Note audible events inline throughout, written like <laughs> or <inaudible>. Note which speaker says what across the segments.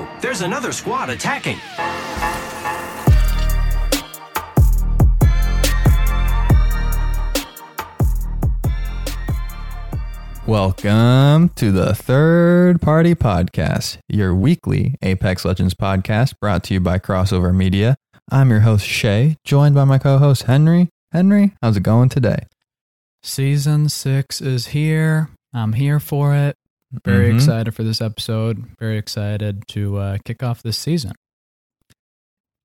Speaker 1: Whoa, there's another squad attacking.
Speaker 2: Welcome to the Third Party Podcast, your weekly Apex Legends podcast brought to you by Crossover Media. I'm your host, Shay, joined by my co host, Henry. Henry, how's it going today?
Speaker 3: Season six is here. I'm here for it. Very
Speaker 2: Mhm.
Speaker 3: excited for this episode. Very excited to uh, kick off this season.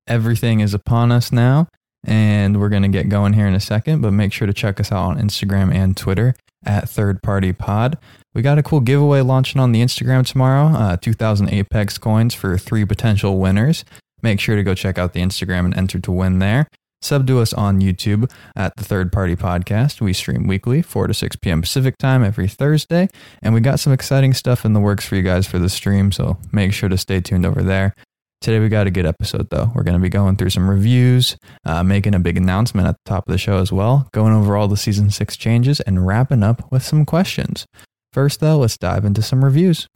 Speaker 2: Everything is upon us now, and we're going to get going here in a second, but make sure to check us out on Instagram and Twitter at Third Party Pod. We got a cool giveaway launching on the Instagram tomorrow uh, 2,000 Apex coins for three potential winners. Make sure to go check out the Instagram and enter to win there. Sub to us on YouTube at the Third Party Podcast. We stream weekly, 4 to 6 p.m. Pacific time every Thursday. And we got some exciting stuff in the works for you guys for the stream, so make sure to stay tuned over there. Today we got a good episode though. We're going to be going through some reviews, uh, making a big announcement at the top of the show as well, going over all the season six changes, and wrapping up with some questions. First though, let's dive into some reviews.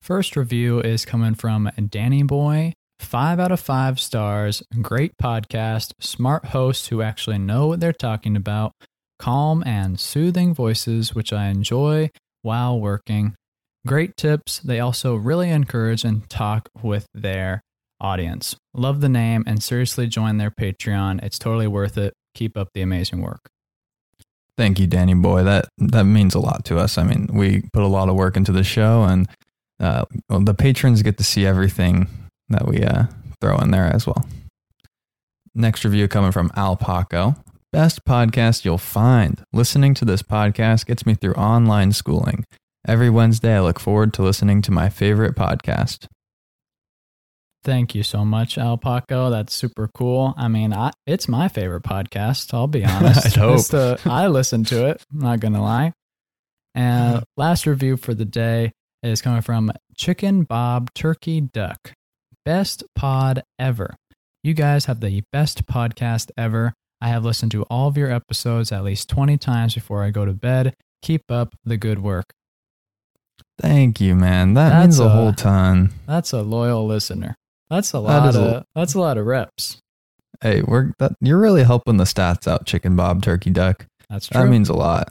Speaker 3: First review is coming from Danny Boy. Five out of five stars. Great podcast. Smart hosts who actually know what they're talking about. Calm and soothing voices, which I enjoy while working. Great tips. They also really encourage and talk with their audience. Love the name and seriously join their Patreon. It's totally worth it. Keep up the amazing work.
Speaker 2: Thank you, Danny Boy. That that means a lot to us. I mean, we put a lot of work into the show, and uh, the patrons get to see everything that we uh, throw in there as well. Next review coming from Al Paco. Best podcast you'll find. Listening to this podcast gets me through online schooling. Every Wednesday, I look forward to listening to my favorite podcast.
Speaker 3: Thank you so much, Alpaco. That's super cool. I mean, I, it's my favorite podcast. I'll be <laughs> honest.
Speaker 2: I'd hope.
Speaker 3: The- I listen to it. I'm not gonna lie. And last review for the day is coming from Chicken Bob Turkey Duck. Best pod ever. You guys have the best podcast ever. I have listened to all of your episodes at least 20 times before I go to bed. Keep up the good work.
Speaker 2: Thank you, man. That
Speaker 3: That's
Speaker 2: means a
Speaker 3: a-
Speaker 2: whole ton.
Speaker 3: That's a loyal listener. That's a lot
Speaker 2: is
Speaker 3: of
Speaker 2: a-
Speaker 3: that's a lot of reps.
Speaker 2: Hey, we're that, you're really helping the stats out, Chicken Bob Turkey Duck.
Speaker 3: That's true.
Speaker 2: That means a lot.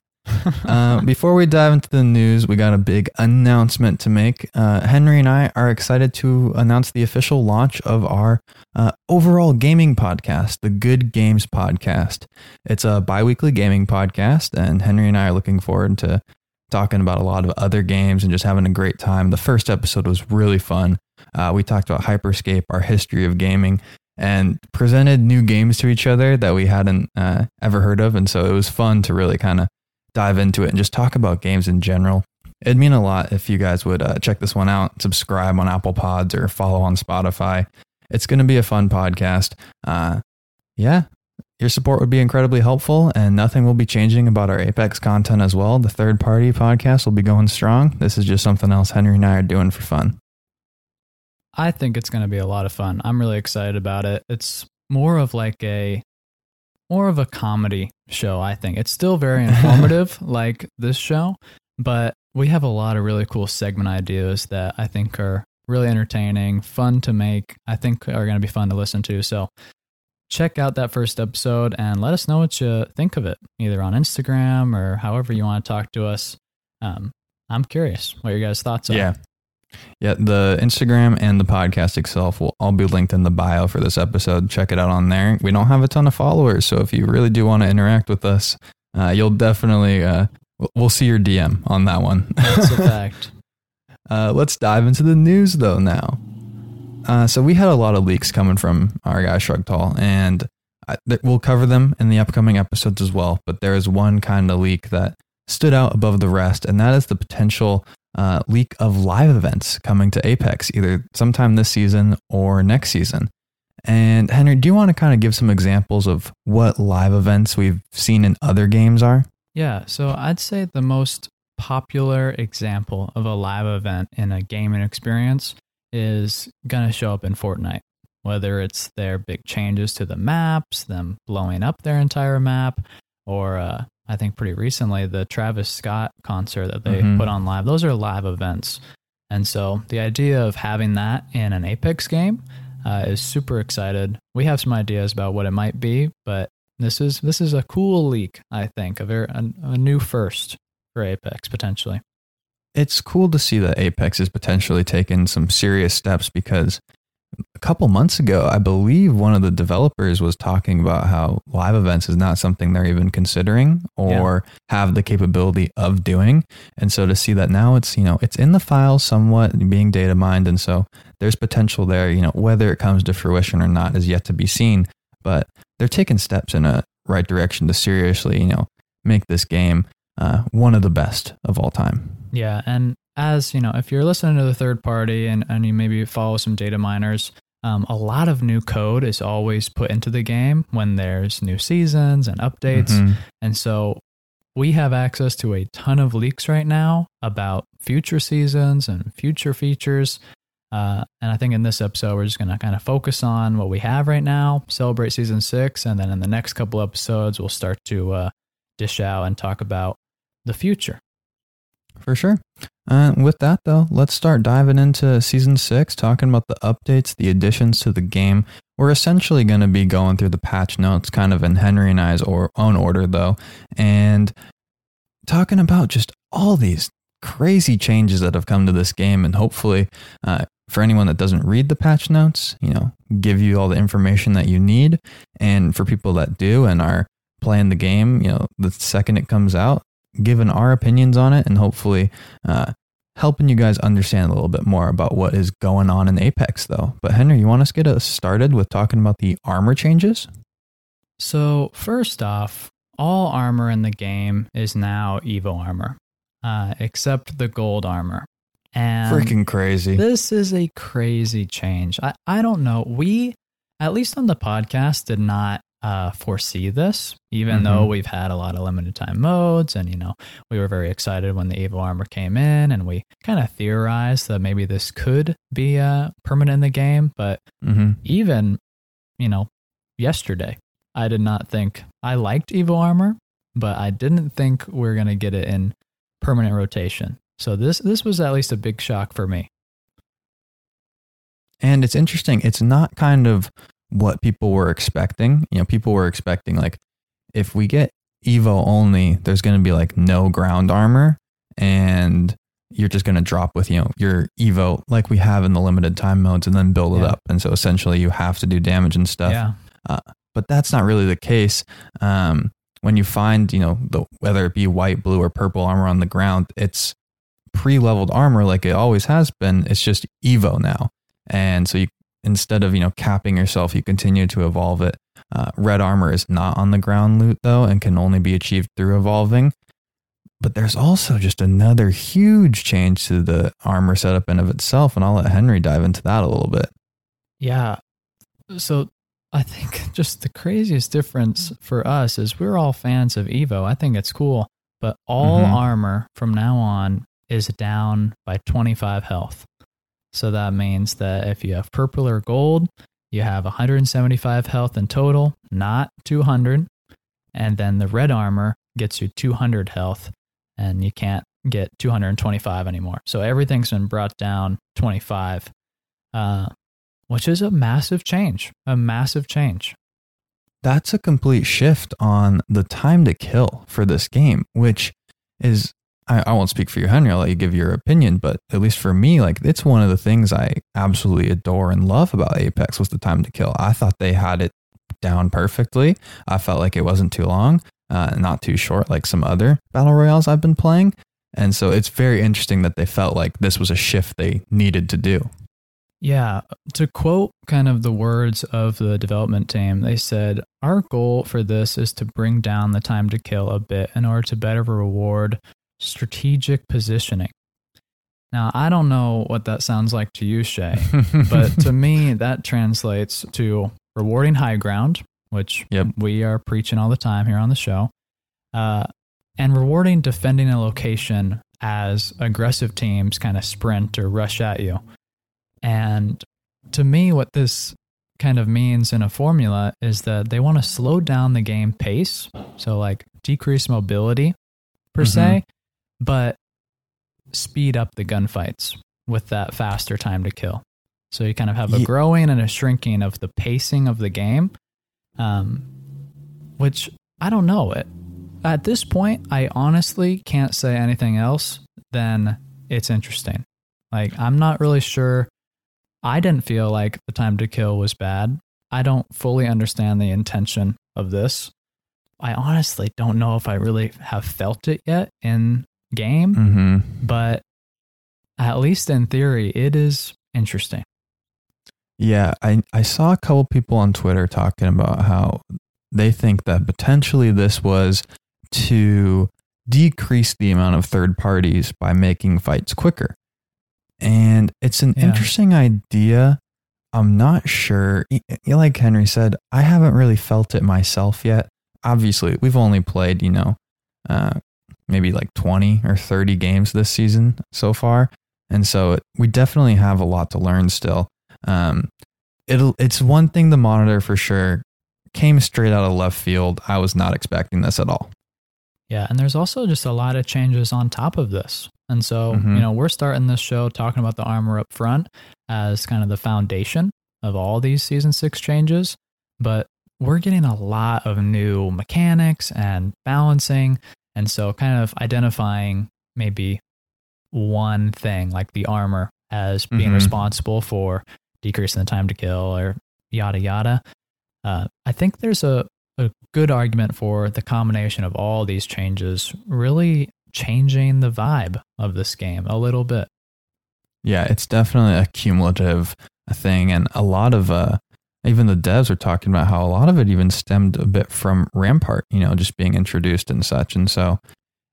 Speaker 2: Uh, before we dive into the news, we got a big announcement to make. Uh, Henry and I are excited to announce the official launch of our uh, overall gaming podcast, the Good Games Podcast. It's a bi weekly gaming podcast, and Henry and I are looking forward to talking about a lot of other games and just having a great time. The first episode was really fun. Uh, we talked about Hyperscape, our history of gaming, and presented new games to each other that we hadn't uh, ever heard of. And so it was fun to really kind of dive into it and just talk about games in general. It'd mean a lot if you guys would uh, check this one out, subscribe on Apple Pods or follow on Spotify. It's going to be a fun podcast. Uh, yeah, your support would be incredibly helpful, and nothing will be changing about our Apex content as well. The third party podcast will be going strong. This is just something else Henry and I are doing for fun.
Speaker 3: I think it's going to be a lot of fun. I'm really excited about it. It's more of like a more of a comedy show, I think. It's still very <laughs> informative like this show, but we have a lot of really cool segment ideas that I think are really entertaining, fun to make. I think are going to be fun to listen to. So check out that first episode and let us know what you think of it, either on Instagram or however you want to talk to us. Um, I'm curious what your guys' thoughts are.
Speaker 2: Yeah. Yeah, the Instagram and the podcast itself will all be linked in the bio for this episode. Check it out on there. We don't have a ton of followers, so if you really do want to interact with us, uh, you'll definitely uh, we'll- see your DM on that one.
Speaker 3: That's a <laughs> fact.
Speaker 2: Uh, let's dive into the news though now. Uh, so we had a lot of leaks coming from our guy Shrugtal, and I, th- we'll cover them in the upcoming episodes as well. But there is one kind of leak that stood out above the rest, and that is the potential uh, leak of live events coming to Apex, either sometime this season or next season. And Henry, do you want to kind of give some examples of what live events we've seen in other games are?
Speaker 3: Yeah, so I'd say the most popular example of a live event in a gaming experience is going to show up in Fortnite. Whether it's their big changes to the maps, them blowing up their entire map, or uh, I think pretty recently the Travis Scott concert that they
Speaker 2: Mhm.
Speaker 3: put on live. Those are live events. And so the idea of having that in an Apex game uh, is super excited. We have some ideas about what it might be, but this is this is a cool leak. I think a very a, a new first for Apex potentially.
Speaker 2: It's cool to see that Apex is potentially taking some serious steps because a couple months ago, I believe one of the developers was talking about how live events is not something they're even considering or yeah. have the capability of doing. And so to see that now it's, you know, it's in the file somewhat being data mined. And so there's potential there, you know, whether it comes to fruition or not is yet to be seen. But they're taking steps in a right direction to seriously, you know, make this game uh, one of the best of all time.
Speaker 3: Yeah, and as you know, if you're listening to the third party and, and you maybe follow some data miners, um, a lot of new code is always put into the game when there's new seasons and updates. Mm-hmm. And so we have access to a ton of leaks right now about future seasons and future features. Uh, and I think in this episode, we're just going to kind of focus on what we have right now, celebrate season six. And then in the next couple episodes, we'll start to uh, dish out and talk about the future.
Speaker 2: For sure. With that, though, let's start diving into season six, talking about the updates, the additions to the game. We're essentially going to be going through the patch notes, kind of in Henry and I's or own order, though, and talking about just all these crazy changes that have come to this game, and hopefully, uh, for anyone that doesn't read the patch notes, you know, give you all the information that you need, and for people that do and are playing the game, you know, the second it comes out, giving our opinions on it and hopefully uh, helping you guys understand a little bit more about what is going on in Apex, though. But Henry, you want us to get us started with talking about the armor changes?
Speaker 3: So, first off, all armor in the game is now Evo armor, uh, except the gold armor. And
Speaker 2: freaking crazy.
Speaker 3: This is a crazy change. I, I don't know. We, at least on the podcast, did not uh, foresee this, even mm-hmm. though we've had a lot of limited time modes. And, you know, we were very excited when the Evo armor came in and we kind of theorized that maybe this could be uh, permanent in the game. But mm-hmm. even, you know, yesterday, I did not think I liked Evo armor, but I didn't think we are going to get it in permanent rotation. So this this was at least a big shock for me.
Speaker 2: And it's interesting. It's not kind of what people were expecting. You know, people were expecting like if we get Evo only, there's going to be like no ground armor and you're just going to drop with, you know, your Evo like we have in the limited time modes and then build it up. And so essentially you have to do damage and stuff.
Speaker 3: Yeah.
Speaker 2: Uh, but that's not really the case. Um, when you find, you know, the, whether it be white, blue, or purple armor on the ground, it's pre-leveled armor like it always has been. It's just Evo now. And so you instead of you know capping yourself, you continue to evolve it. Uh, red armor is not on the ground loot though, and can only be achieved through evolving. But there's also just another huge change to the armor setup in of itself, and I'll let Henry dive into that a little bit.
Speaker 3: Yeah. So I think <laughs> just the craziest difference for us is we're all fans of Evo. I think it's cool, but all mm-hmm. armor from now on is down by 25 health. So that means that if you have purple or gold, you have 175 health in total, not 200. And then the red armor gets you 200 health, and you can't get 225 anymore. So everything's been brought down 25, uh, which is a massive change. A massive change.
Speaker 2: That's a complete shift on the time to kill for this game, which is I, I won't speak for you, Henry. I'll let you give your opinion, but at least for me, like it's one of the things I absolutely adore and love about Apex was the time to kill. I thought they had it down perfectly. I felt like it wasn't too long, uh, not too short, like some other battle royales I've been playing. And so it's very interesting that they felt like this was a shift they needed to do.
Speaker 3: Yeah. To quote kind of the words of the development team, they said, Our goal for this is to bring down the time to kill a bit in order to better reward strategic positioning. Now, I don't know what that sounds like to you, Shay, <laughs> but to me, that translates to rewarding high ground, which yep. we are preaching all the time here on the show, uh, and rewarding defending a location as aggressive teams kind of sprint or rush at you. And to me, what this kind of means in a formula is that they want to slow down the game pace. So, like, decrease mobility per mm-hmm. se, but speed up the gunfights, with that faster time to kill. So you kind of have a
Speaker 2: Ye-
Speaker 3: growing and a shrinking of the pacing of the game, um, which I don't know. It, at this point, I honestly can't say anything else than it's interesting. Like, I'm not really sure. I didn't feel like the time to kill was bad. I don't fully understand the intention of this. I honestly don't know if I really have felt it yet in game,
Speaker 2: hmm
Speaker 3: but at least in theory, it is interesting.
Speaker 2: Yeah, I, I saw a couple people on Twitter talking about how they think that potentially this was to decrease the amount of third parties by making fights quicker. And it's an
Speaker 3: Yeah.
Speaker 2: interesting idea. I'm not sure. Like Henry said, I haven't really felt it myself yet. Obviously, we've only played, you know, uh, maybe like 20 or 30 games this season so far. And so we definitely have a lot to learn still. Um, it'll it's one thing to monitor for sure. Came straight out of left field. I was not expecting this at all.
Speaker 3: Yeah, and there's also just a lot of changes on top of this. And so,
Speaker 2: Mhm.
Speaker 3: you know, we're starting this show talking about the armor up front as kind of the foundation of all these season six changes. But we're getting a lot of new mechanics and balancing. And so, kind of identifying maybe one thing like the armor as being
Speaker 2: Mhm.
Speaker 3: responsible for decreasing the time to kill or yada yada. Uh, I think there's a, a good argument for the combination of all these changes really changing the vibe of this game a little bit.
Speaker 2: Yeah, it's definitely a cumulative thing, and a lot of uh, even the devs are talking about how a lot of it even stemmed a bit from Rampart, you know, just being introduced and such. And so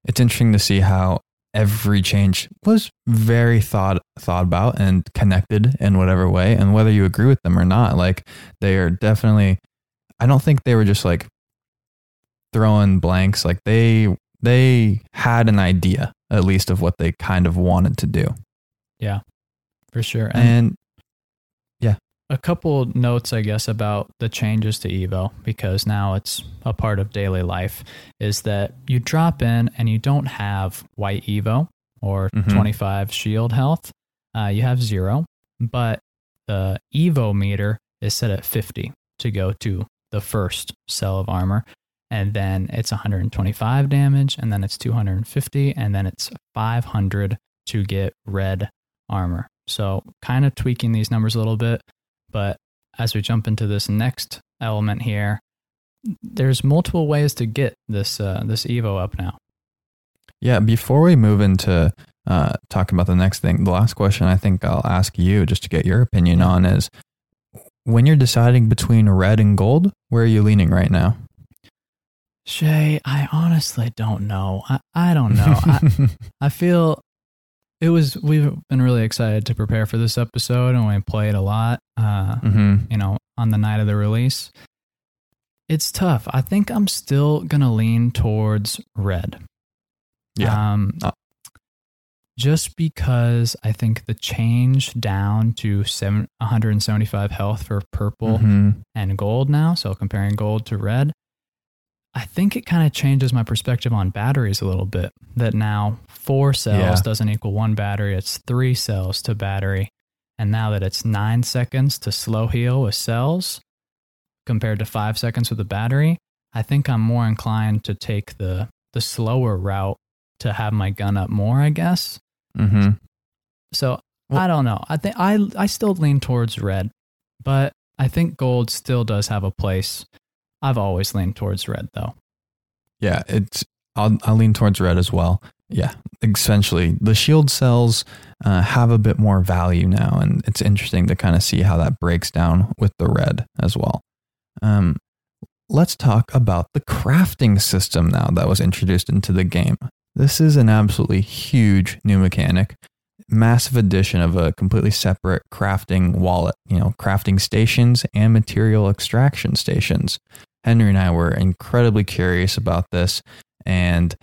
Speaker 2: it's interesting to see how every change was very thought thought about and connected in whatever way, and whether you agree with them or not, like they are definitely. I don't think they were just like throwing blanks. Like they they had an idea at least of what they kind of wanted to do.
Speaker 3: Yeah for sure. And,
Speaker 2: And
Speaker 3: a couple notes, I guess, about the changes to Evo, because now it's a part of daily life, is that you drop in and you don't have white Evo or
Speaker 2: Mhm.
Speaker 3: 25 shield health. Uh, you have zero, but the Evo meter is set at 50 to go to the first cell of armor. And then it's 125 damage, and then it's 250, and then it's 500 to get red armor. So, kind of tweaking these numbers a little bit. But as we jump into this next element here, there's multiple ways to get this uh, this Evo up now.
Speaker 2: Yeah, before we move into uh, talking about the next thing, the last question I think I'll ask you just to get your opinion on is when you're deciding between red and gold, where are you leaning right now?
Speaker 3: Shay, I honestly don't know. I, I don't know. I, <laughs> I feel it was we've been really excited to prepare for this episode and we played a lot uh
Speaker 2: hmm
Speaker 3: you know on the night of the release it's tough i think i'm still gonna lean towards red
Speaker 2: Yeah.
Speaker 3: um
Speaker 2: Uh.
Speaker 3: just because i think the change down to seven, 175 health for purple
Speaker 2: Mhm.
Speaker 3: and gold now so comparing gold to red i think it kind of changes my perspective on batteries a little bit that now four cells
Speaker 2: Yeah.
Speaker 3: doesn't equal one battery it's three cells to battery and now that it's nine seconds to slow heal with cells compared to five seconds with a battery i think i'm more inclined to take the the slower route to have my gun up more i guess
Speaker 2: Mm-hmm.
Speaker 3: so
Speaker 2: Well-
Speaker 3: I don't know. I think I I still lean towards red, but I think gold still does have a place. I've always leaned towards red though.
Speaker 2: Yeah, it's I'll I'll lean towards red as well. Yeah, essentially the shield cells uh, have a bit more value now, and it's interesting to kind of see how that breaks down with the red as well. Um, let's talk about the crafting system now that was introduced into the game. This is an absolutely huge new mechanic, massive addition of a completely separate crafting wallet. You know, crafting stations and material extraction stations. Henry and I were incredibly curious about this, and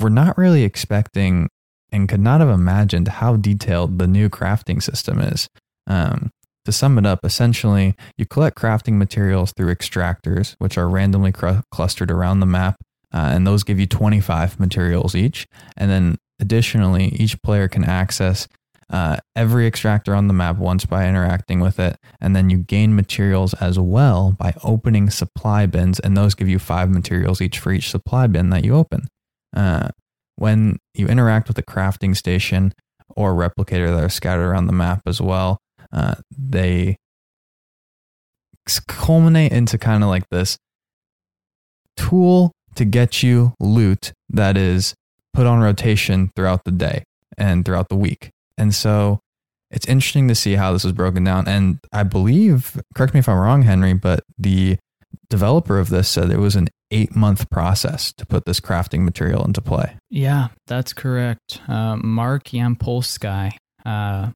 Speaker 2: we're not really expecting and could not have imagined how detailed the new crafting system is. Um, to sum it up, essentially, you collect crafting materials through extractors, which are randomly cr- clustered around the map, uh, and those give you 25 materials each. And then additionally, each player can access uh, every extractor on the map once by interacting with it, and then you gain materials as well by opening supply bins, and those give you five materials each for each supply bin that you open. Uh, when you interact with a crafting station or replicator that are scattered around the map as well, uh, they culminate into kind of like this tool to get you loot that is put on rotation throughout the day and throughout the week. And so it's interesting to see how this is broken down. And I believe, correct me if I'm wrong, Henry, but the developer of this said it was an eight month process to put this crafting material into play.
Speaker 3: Yeah, that's correct. Uh, Mark Yampolsky uh,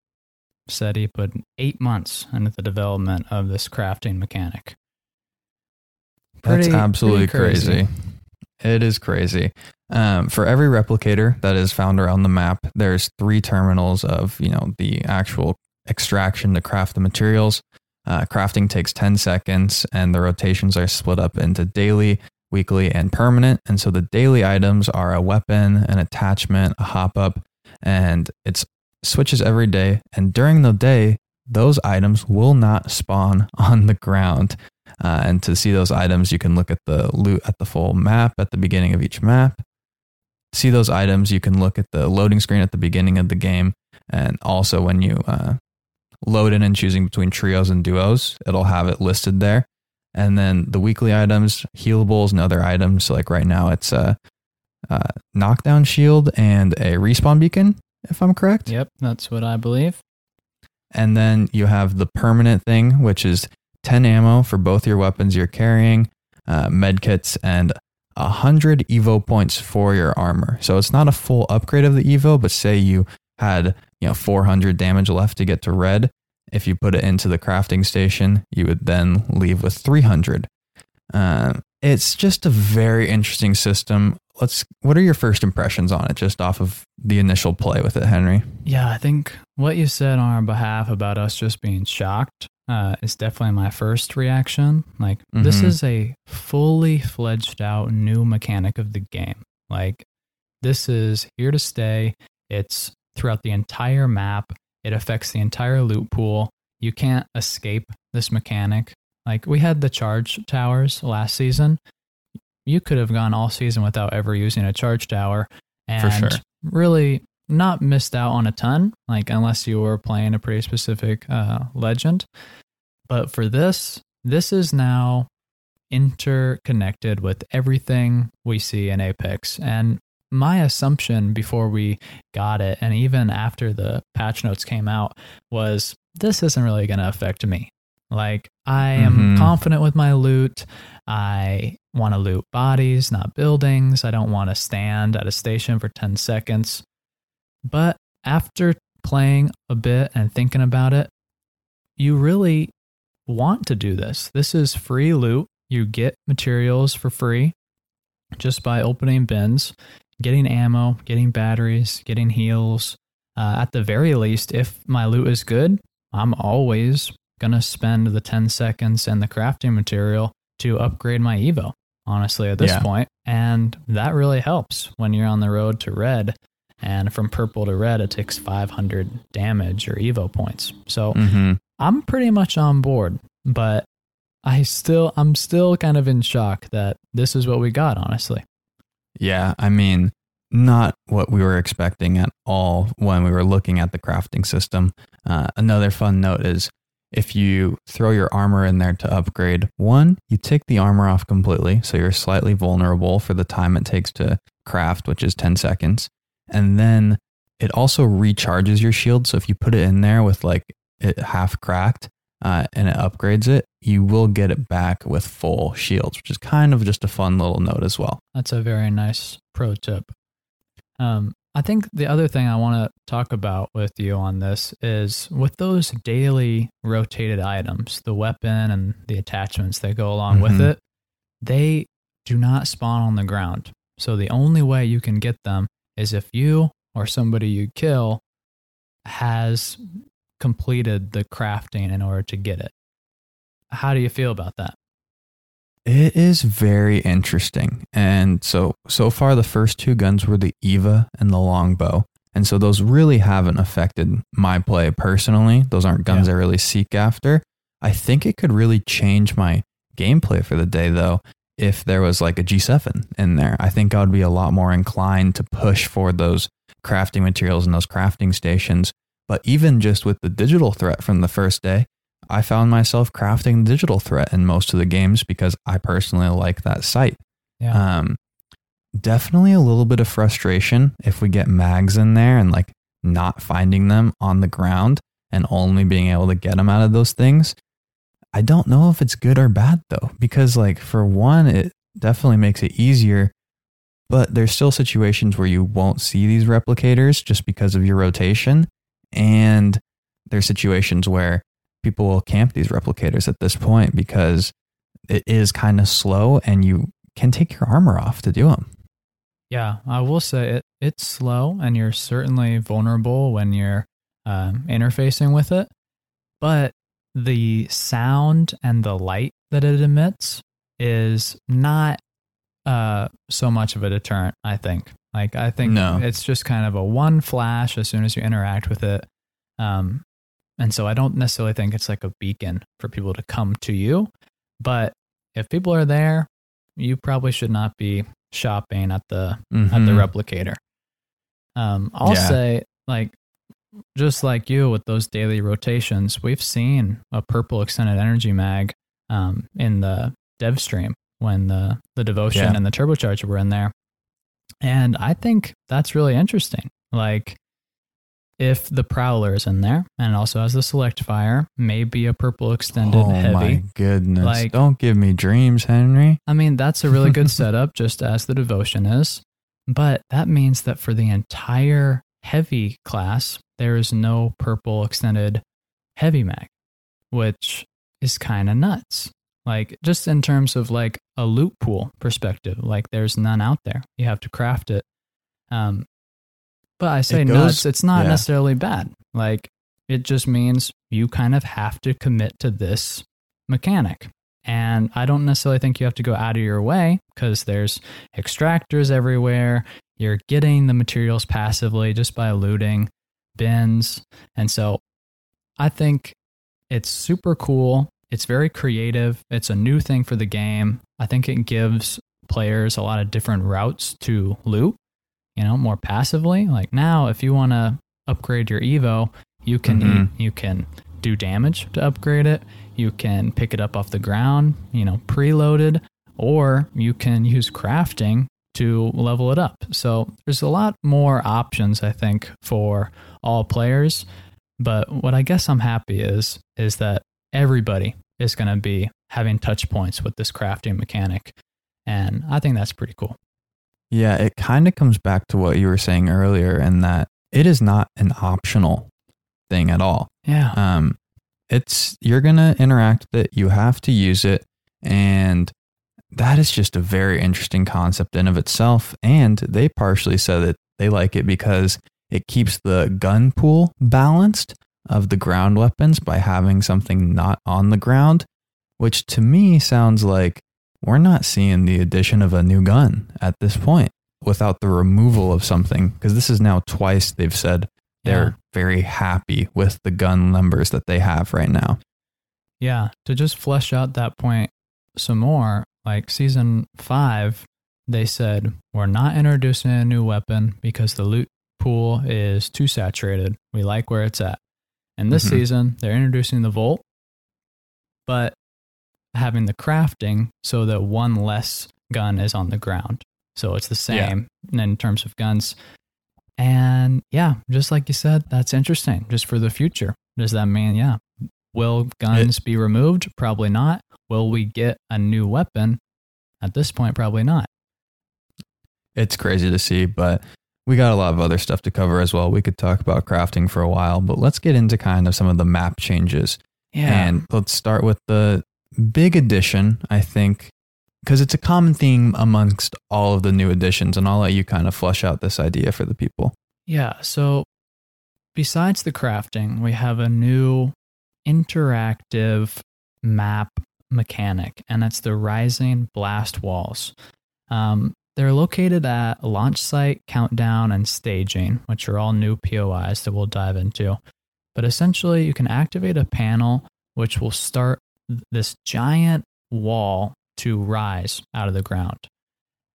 Speaker 3: said he put eight months into the development of this crafting mechanic.
Speaker 2: Pretty, that's absolutely crazy. crazy. It is crazy. Um, for every replicator that is found around the map, there's three terminals of you know the actual extraction to craft the materials. Uh, crafting takes 10 seconds, and the rotations are split up into daily, weekly, and permanent. And so the daily items are a weapon, an attachment, a hop up, and it switches every day. And during the day, those items will not spawn <laughs> on the ground. Uh, and to see those items, you can look at the loot at the full map at the beginning of each map. See those items, you can look at the loading screen at the beginning of the game. And also, when you uh, load in and choosing between trios and duos, it'll have it listed there. And then the weekly items, healables, and other items. So, like right now, it's a, a knockdown shield and a respawn beacon, if I'm correct.
Speaker 3: Yep, that's what I believe.
Speaker 2: And then you have the permanent thing, which is 10 ammo for both your weapons you're carrying, uh, medkits, and 100 Evo points for your armor. So it's not a full upgrade of the Evo, but say you had you know 400 damage left to get to red. If you put it into the crafting station, you would then leave with 300. Uh, it's just a very interesting system. Let's. What are your first impressions on it, just off of the initial play with it, Henry?
Speaker 3: Yeah, I think what you said on our behalf about us just being shocked uh, is definitely my first reaction. Like, mm-hmm. this is a fully fledged out new mechanic of the game. Like, this is here to stay. It's throughout the entire map. It affects the entire loot pool. You can't escape this mechanic. Like, we had the charge towers last season. You could have gone all season without ever using a charge tower and sure. really not missed out on a ton, like unless you were playing a pretty specific uh, legend. But for this, this is now interconnected with everything we see in Apex. And my assumption before we got it, and even after the patch notes came out, was this isn't really going to affect me. Like, I am mm-hmm. confident with my loot. I want to loot bodies, not buildings. I don't want to stand at a station for 10 seconds. But after playing a bit and thinking about it, you really want to do this. This is free loot. You get materials for free just by opening bins, getting ammo, getting batteries, getting heals. Uh, at the very least, if my loot is good, I'm always going to spend the 10 seconds and the crafting material to upgrade my Evo, honestly, at this yeah. point. And that really helps when you're on the road to red and from purple to red, it takes 500 damage or Evo points. So mm-hmm. I'm pretty much on board, but I still, I'm still kind of in shock that this is what we got, honestly.
Speaker 2: Yeah. I mean, not what we were expecting at all when we were looking at the crafting system. Uh, another fun note is if you throw your armor in there to upgrade, one, you take the armor off completely. So you're slightly vulnerable for the time it takes to craft, which is 10 seconds and then it also recharges your shield. So if you put it in there with like it half cracked uh, and it upgrades it, you will get it back with full shields, which is kind of just a fun little note as well.
Speaker 3: That's a very nice pro tip. Um, I think the other thing I want to talk about with you on this is with those daily rotated items, the weapon and the attachments that go along mm-hmm. with it, they do not spawn on the ground. So the only way you can get them is if you or somebody you kill has completed the crafting in order to get it. How do you feel about that?
Speaker 2: It is very interesting. And so so far the first two guns were the Eva and the longbow. And so those really haven't affected my play personally. Those aren't guns
Speaker 3: Yeah.
Speaker 2: I really seek after. I think it could really change my gameplay for the day though if there was like a G7 in there. I think I would be a lot more inclined to push for those crafting materials and those crafting stations. But even just with the digital threat from the first day, I found myself crafting the digital threat in most of the games because I personally like that site.
Speaker 3: Yeah.
Speaker 2: Um, definitely a little bit of frustration if we get mags in there and like not finding them on the ground and only being able to get them out of those things. I don't know if it's good or bad though, because like for one, it definitely makes it easier, but there's still situations where you won't see these replicators just because of your rotation. And there's situations where people will camp these replicators at this point because it is kind of slow and you can take your armor off to do them.
Speaker 3: Yeah, I will say it. It's slow, and you're certainly vulnerable when you're um, interfacing with it. But the sound and the light that it emits is not uh, so much of a deterrent. I think. Like I think
Speaker 2: No.
Speaker 3: it's just kind of a one flash as soon as you interact with it. Um, and so I don't necessarily think it's like a beacon for people to come to you. But if people are there, you probably should not be shopping at the at the
Speaker 2: Mhm.
Speaker 3: replicator. Um, I'll
Speaker 2: Yeah.
Speaker 3: say, like, just like you with those daily rotations, we've seen a purple extended energy mag um, in the dev stream when the the devotion
Speaker 2: Yeah.
Speaker 3: and the turbocharger were in there, and I think that's really interesting. Like, if the prowler is in there and it also has the select fire, maybe a purple extended
Speaker 2: oh
Speaker 3: heavy.
Speaker 2: Oh my goodness.
Speaker 3: Like-
Speaker 2: Don't give me dreams, Henry.
Speaker 3: I mean, that's a really good <laughs> setup, just as the devotion is. But that means that for the entire heavy class, there is no purple extended heavy mag, which is kind of nuts. Like, just in terms of like a loot pool perspective, like there's none out there. You have to craft it. Um, but I say
Speaker 2: It goes-
Speaker 3: nuts, it's not
Speaker 2: yeah.
Speaker 3: necessarily bad. Like, it just means you kind of have to commit to this mechanic. And I don't necessarily think you have to go out of your way because there's extractors everywhere. You're getting the materials passively just by looting bins. And so I think it's super cool. It's very creative. It's a new thing for the game. I think it gives players a lot of different routes to loot, you know, more passively. Like now, if you want to upgrade your Evo, you can
Speaker 2: Mhm.
Speaker 3: you can do damage to upgrade it. You can pick it up off the ground, you know, preloaded, or you can use crafting to level it up. So there's a lot more options, I think, for all players. But what I guess I'm happy is is that everybody is going to be having touch points with this crafting mechanic, and I think that's pretty cool.
Speaker 2: Yeah, it kind of comes back to what you were saying earlier, in that it is not an optional thing at all.
Speaker 3: Yeah,
Speaker 2: Um, it's you're gonna interact with it. You have to use it, and that is just a very interesting concept in of itself. And they partially said that they like it because it keeps the gun pool balanced of the ground weapons by having something not on the ground, which to me sounds like we're not seeing the addition of a new gun at this point without the removal of something because this is now twice they've said they're
Speaker 3: Yeah.
Speaker 2: very happy with the gun numbers that they have right now.
Speaker 3: Yeah, to just flesh out that point some more, like season five, they said, We're not introducing a new weapon because the loot pool is too saturated. We like where it's at. And this
Speaker 2: Mhm.
Speaker 3: season, they're introducing the Volt, but having the crafting so that one less gun is on the ground. So it's the same in terms of guns. And yeah, just like you said, that's interesting just for the future. Does that mean, yeah, will guns be removed? Probably not. Will we get a new weapon? At this point, probably not.
Speaker 2: It's crazy to see, but we got a lot of other stuff to cover as well. We could talk about crafting for a while, but let's get into kind of some of the map changes. Yeah. And let's start with the big addition, I think, because it's a common theme amongst all of the new additions. And I'll let you kind of flush out this idea for the people.
Speaker 3: Yeah. So besides the crafting, we have a new interactive map mechanic, and it's the rising blast walls. Um, they're located at launch site, countdown, and staging, which are all new POIs that we'll dive into. But essentially, you can activate a panel which will start this giant wall to rise out of the ground.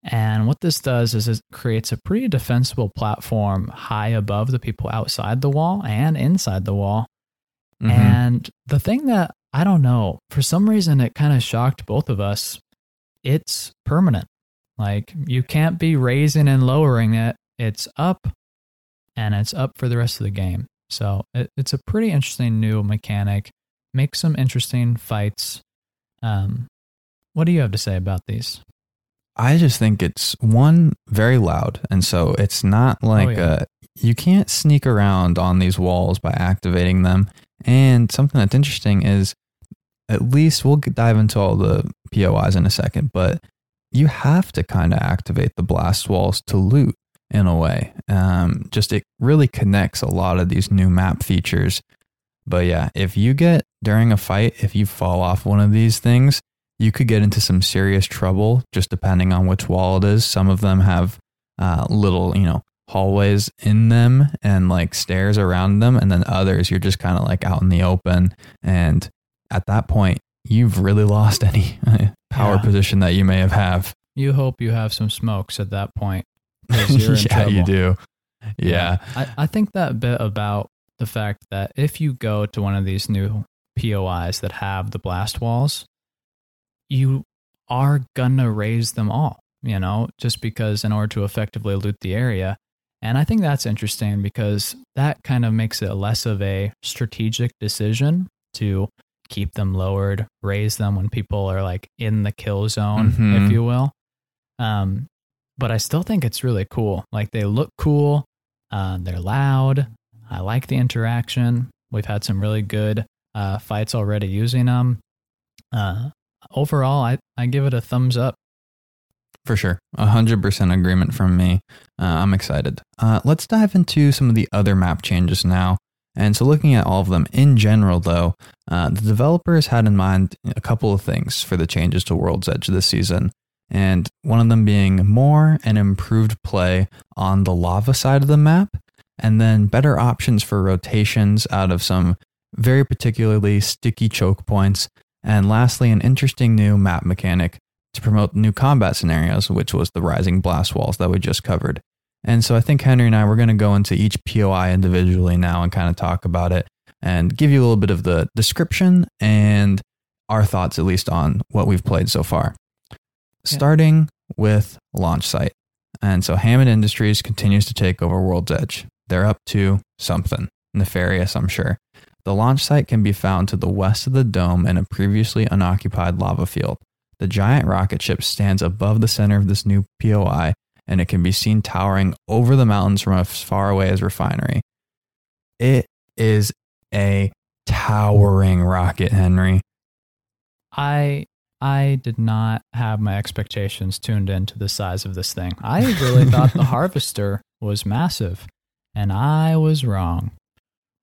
Speaker 3: And what this does is it creates a pretty defensible platform high above the people outside the wall and inside the wall.
Speaker 2: Mhm.
Speaker 3: And the thing that I don't know, for some reason, it kind of shocked both of us. It's permanent. Like you can't be raising and lowering it. It's up and it's up for the rest of the game. So it, it's a pretty interesting new mechanic. Makes some interesting fights. Um, what do you have to say about these?
Speaker 2: I just think it's one very loud, and so it's not like
Speaker 3: yeah.
Speaker 2: uh, you can't sneak around on these walls by activating them. And something that's interesting is, at least we'll dive into all the POIs in a second, but you have to kind of activate the blast walls to loot in a way. Um, just it really connects a lot of these new map features. But yeah, if you get during a fight, if you fall off one of these things, you could get into some serious trouble just depending on which wall it is. Some of them have uh, little, you know, hallways in them and like stairs around them. And then others, you're just kind of like out in the open. And at that point, you've really lost any <laughs> power
Speaker 3: Yeah.
Speaker 2: position that you may have have.
Speaker 3: You hope you have some smokes at that point. <laughs>
Speaker 2: yeah, you
Speaker 3: trouble.
Speaker 2: do. Yeah.
Speaker 3: I, I think that bit about the fact that if you go to one of these new POIs that have the blast walls, you are gonna raise them all, you know, just because in order to effectively loot the area. And I think that's interesting because that kind of makes it less of a strategic decision to keep them lowered, raise them when people are like in the kill zone,
Speaker 2: Mhm.
Speaker 3: if you will. Um, but I still think it's really cool. Like they look cool, uh, they're loud. I like the interaction. We've had some really good uh, fights already using them. Uh, overall, I, I give it a thumbs up.
Speaker 2: For sure. A hundred percent agreement from me. Uh, I'm excited. Uh, let's dive into some of the other map changes now. And so, looking at all of them in general, though, uh, the developers had in mind a couple of things for the changes to World's Edge this season. And one of them being more and improved play on the lava side of the map, and then better options for rotations out of some very particularly sticky choke points. And lastly, an interesting new map mechanic to promote new combat scenarios, which was the rising blast walls that we just covered. And so I think Henry and I we're going to go into each POI individually now and kind of talk about it and give you a little bit of the description and our thoughts at least on what we've played so far. Starting with launch site. And so Hammond Industries continues to take over World's Edge. They're up to something nefarious, I'm sure. The launch site can be found to the west of the dome in a previously unoccupied lava field. The giant rocket ship stands above the center of this new POI, and it can be seen towering over the mountains from as far away as Refinery. It is a towering rocket, Henry.
Speaker 3: I I did not have my expectations tuned into the size of this thing. I <laughs> really thought the harvester was massive, and I was wrong.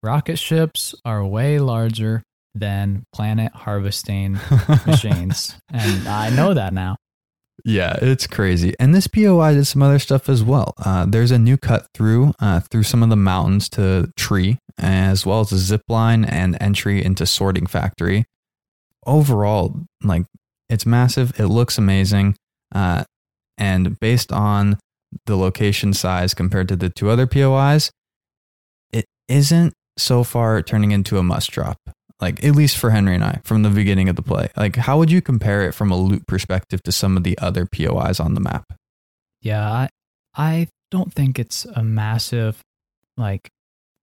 Speaker 3: Rocket ships are way larger than planet harvesting <laughs> machines, and I know that now.
Speaker 2: Yeah, it's crazy. And this POI did some other stuff as well. Uh, there's a new cut through uh, through some of the mountains to tree, as well as a zip line and entry into sorting factory. Overall, like it's massive. It looks amazing, uh, and based on the location size compared to the two other POIs, it isn't so far turning into a must drop like at least for Henry and I from the beginning of the play. Like how would you compare it from a loot perspective to some of the other POIs on the map?
Speaker 3: Yeah, I I don't think it's a massive like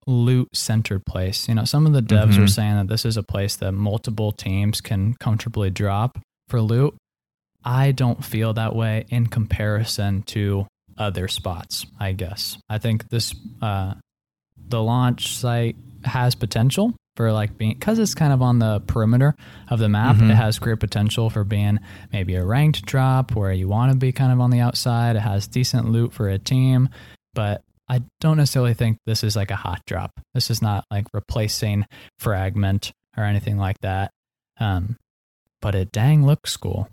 Speaker 3: loot centered place. You know, some of the devs
Speaker 2: Mhm.
Speaker 3: were saying that this is a place that multiple teams can comfortably drop for loot. I don't feel that way in comparison to other spots, I guess. I think this uh the launch site has potential for like being because it's kind of on the perimeter of the map.
Speaker 2: Mhm.
Speaker 3: It has great potential for being maybe a ranked drop where you want to be kind of on the outside. It has decent loot for a team, but I don't necessarily think this is like a hot drop. This is not like replacing fragment or anything like that. Um, but it dang looks cool.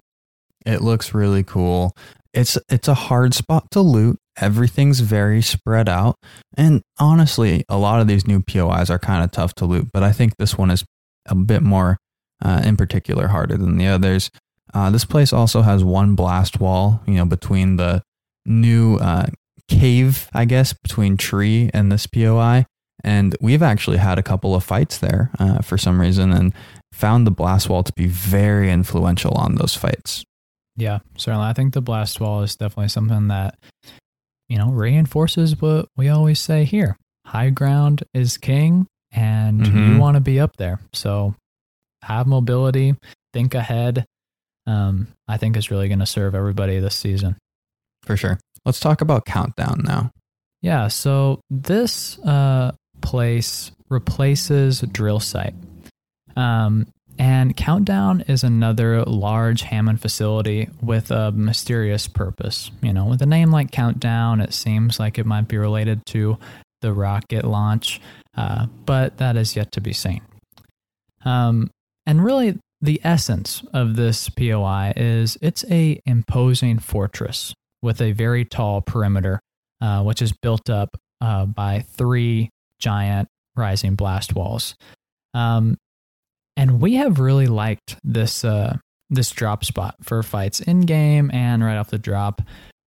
Speaker 2: It looks really cool. it's it's a hard spot to loot. Everything's very spread out, and honestly, a lot of these new POIs are kind of tough to loot. But I think this one is a bit more, uh, in particular, harder than the others. Uh, this place also has one blast wall, you know, between the new uh, cave, I guess, between tree and this POI. And we've actually had a couple of fights there uh, for some reason and found the blast wall to be very influential on those fights.
Speaker 3: Yeah, certainly. I think the blast wall is definitely something that, you know, reinforces what we always say here high ground is king, and
Speaker 2: Mhm.
Speaker 3: you want to be up there. So have mobility, think ahead. Um, I think is really going to serve everybody this season.
Speaker 2: For sure. Let's talk about Countdown now.
Speaker 3: Yeah, so this uh, place replaces Drill Site. Um, and Countdown is another large Hammond facility with a mysterious purpose. You know, with a name like Countdown, it seems like it might be related to the rocket launch, uh, but that is yet to be seen. Um, and really, the essence of this POI is it's a imposing fortress with a very tall perimeter, uh, which is built up uh, by three giant rising blast walls. Um, and we have really liked this uh, this drop spot for fights in game and right off the drop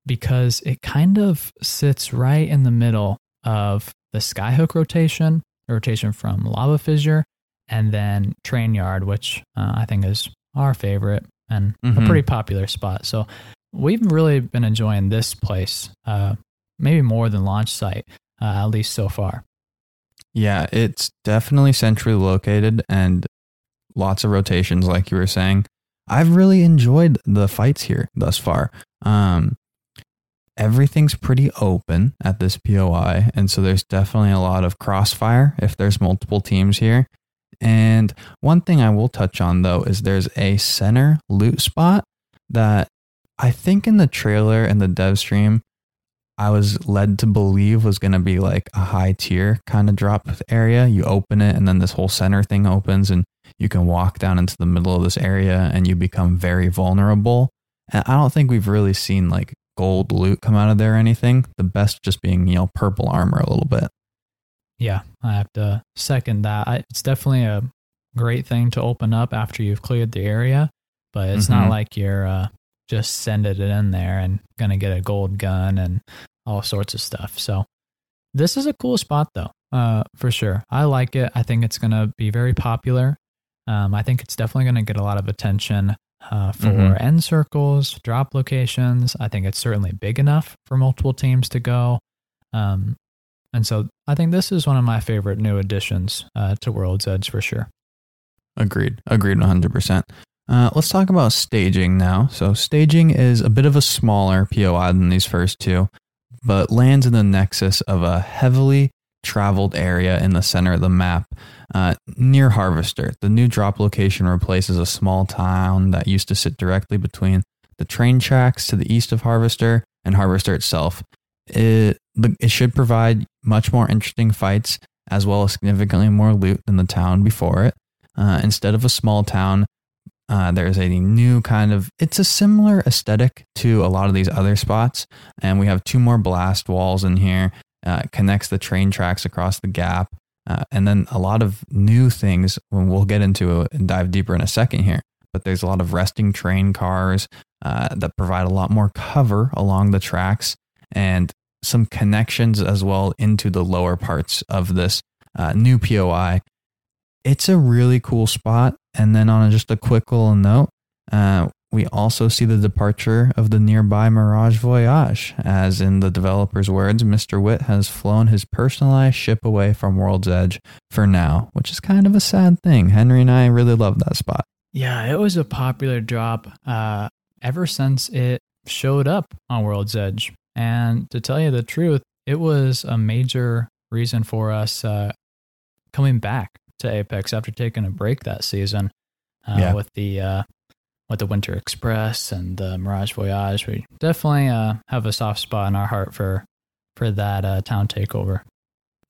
Speaker 3: because it kind of sits right in the middle of the skyhook rotation, the rotation from lava fissure, and then train yard, which uh, I think is our favorite and a
Speaker 2: Mhm.
Speaker 3: pretty popular spot. So we've really been enjoying this place, uh, maybe more than launch site, uh, at least so far.
Speaker 2: Yeah, it's definitely centrally located and lots of rotations, like you were saying. I've really enjoyed the fights here thus far. Um, everything's pretty open at this POI, and so there's definitely a lot of crossfire if there's multiple teams here. And one thing I will touch on though is there's a center loot spot that I think in the trailer and the dev stream I was led to believe was going to be like a high tier kind of drop area. You open it and then this whole center thing opens and you can walk down into the middle of this area and you become very vulnerable. And I don't think we've really seen like gold loot come out of there or anything. The best just being, you know, purple armor a little bit.
Speaker 3: Yeah, I have to second that. I, it's definitely a great thing to open up after you've cleared the area, but it's
Speaker 2: Mhm.
Speaker 3: not like you're uh, just sending it in there and gonna get a gold gun and all sorts of stuff. So this is a cool spot though, uh, for sure. I like it. I think it's gonna be very popular. Um, I think it's definitely gonna get a lot of attention uh, for
Speaker 2: Mhm.
Speaker 3: end circles, drop locations. I think it's certainly big enough for multiple teams to go. Um, and so I think this is one of my favorite new additions uh, to World's Edge for sure.
Speaker 2: Agreed. Agreed 100%. Uh, let's talk about staging now. So, staging is a bit of a smaller POI than these first two, but lands in the nexus of a heavily traveled area in the center of the map uh, near Harvester. The new drop location replaces a small town that used to sit directly between the train tracks to the east of Harvester and Harvester itself. It, it should provide much more interesting fights as well as significantly more loot than the town before it. Uh, instead of a small town, uh, there's a new kind of, it's a similar aesthetic to a lot of these other spots. And we have two more blast walls in here, uh, connects the train tracks across the gap. Uh, and then a lot of new things when we'll get into and dive deeper in a second here. But there's a lot of resting train cars uh, that provide a lot more cover along the tracks and some connections as well into the lower parts of this uh, new POI it's a really cool spot. And then on just a quick little note, uh, we also see the departure of the nearby Mirage Voyage, as in the developer's words, Mr. Witt has flown his personalized ship away from World's Edge for now, which is kind of a sad thing. Henry and I really love that spot.
Speaker 3: Yeah, it was a popular drop uh, ever since it showed up on World's Edge. And to tell you the truth, it was a major reason for us uh, coming back to Apex after taking a break that season uh,
Speaker 2: Yeah.
Speaker 3: with the uh, with the Winter Express and the Mirage Voyage. We definitely uh, have a soft spot in our heart for for that uh, town takeover.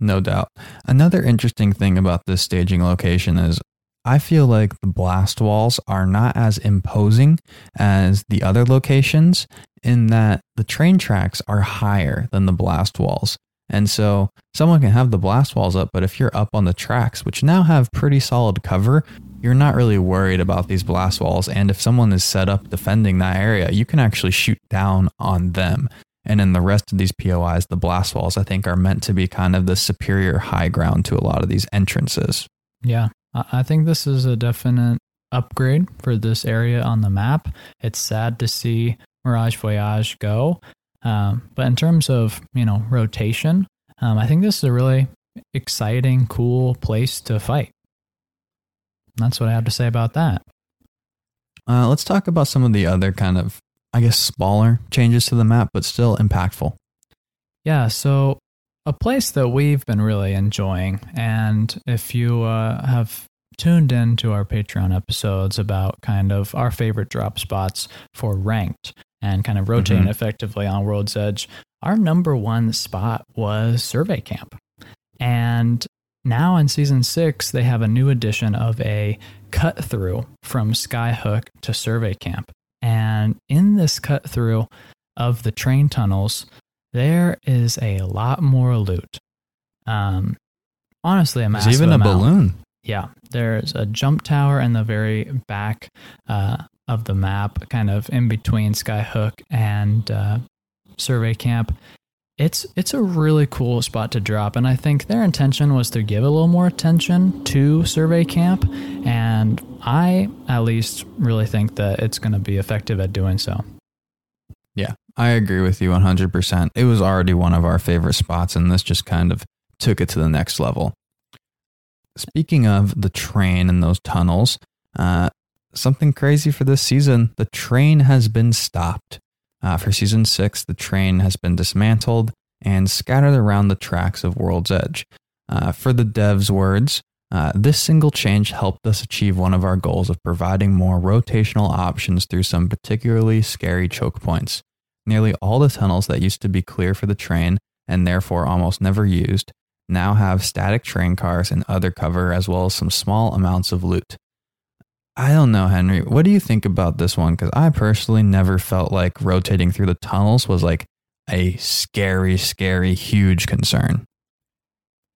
Speaker 2: No doubt. Another interesting thing about this staging location is I feel like the blast walls are not as imposing as the other locations in that the train tracks are higher than the blast walls. And so someone can have the blast walls up, but if you're up on the tracks, which now have pretty solid cover, you're not really worried about these blast walls. And if someone is set up defending that area, you can actually shoot down on them. And in the rest of these POIs, the blast walls, I think, are meant to be kind of the superior high ground to a lot of these entrances.
Speaker 3: Yeah, I think this is a definite upgrade for this area on the map. It's sad to see Mirage Voyage go, um, but in terms of you know rotation, um, I think this is a really exciting, cool place to fight. That's what I have to say about that.
Speaker 2: Uh, let's talk about some of the other kind of, I guess, smaller changes to the map, but still impactful.
Speaker 3: Yeah, so a place that we've been really enjoying, and if you uh, have tuned in to our Patreon episodes about kind of our favorite drop spots for ranked and kind of rotating mm-hmm. effectively on World's Edge, our number one spot was Survey Camp. And now in season six, they have a new edition of a cut through from Skyhook to Survey Camp. And in this cut through of the train tunnels, there is a lot more loot. Um, honestly, a massive
Speaker 2: There's even
Speaker 3: amount.
Speaker 2: a balloon.
Speaker 3: Yeah, there's a jump tower in the very back uh, of the map, kind of in between Skyhook and uh, Survey Camp it's it's a really cool spot to drop and i think their intention was to give a little more attention to survey camp and i at least really think that it's going to be effective at doing so.
Speaker 2: Yeah i agree with you 100% it was already one of our favorite spots and this just kind of took it to the next level. Speaking of the train and those tunnels uh, something crazy for this season. The train has been stopped uh, for season six, the train has been dismantled and scattered around the tracks of World's Edge. Uh, for the devs' words, uh, this single change helped us achieve one of our goals of providing more rotational options through some particularly scary choke points. Nearly all the tunnels that used to be clear for the train and therefore almost never used now have static train cars and other cover as well as some small amounts of loot. I don't know, Henry. What do you think about this one? Because I personally never felt like rotating through the tunnels was like a scary, scary, huge concern.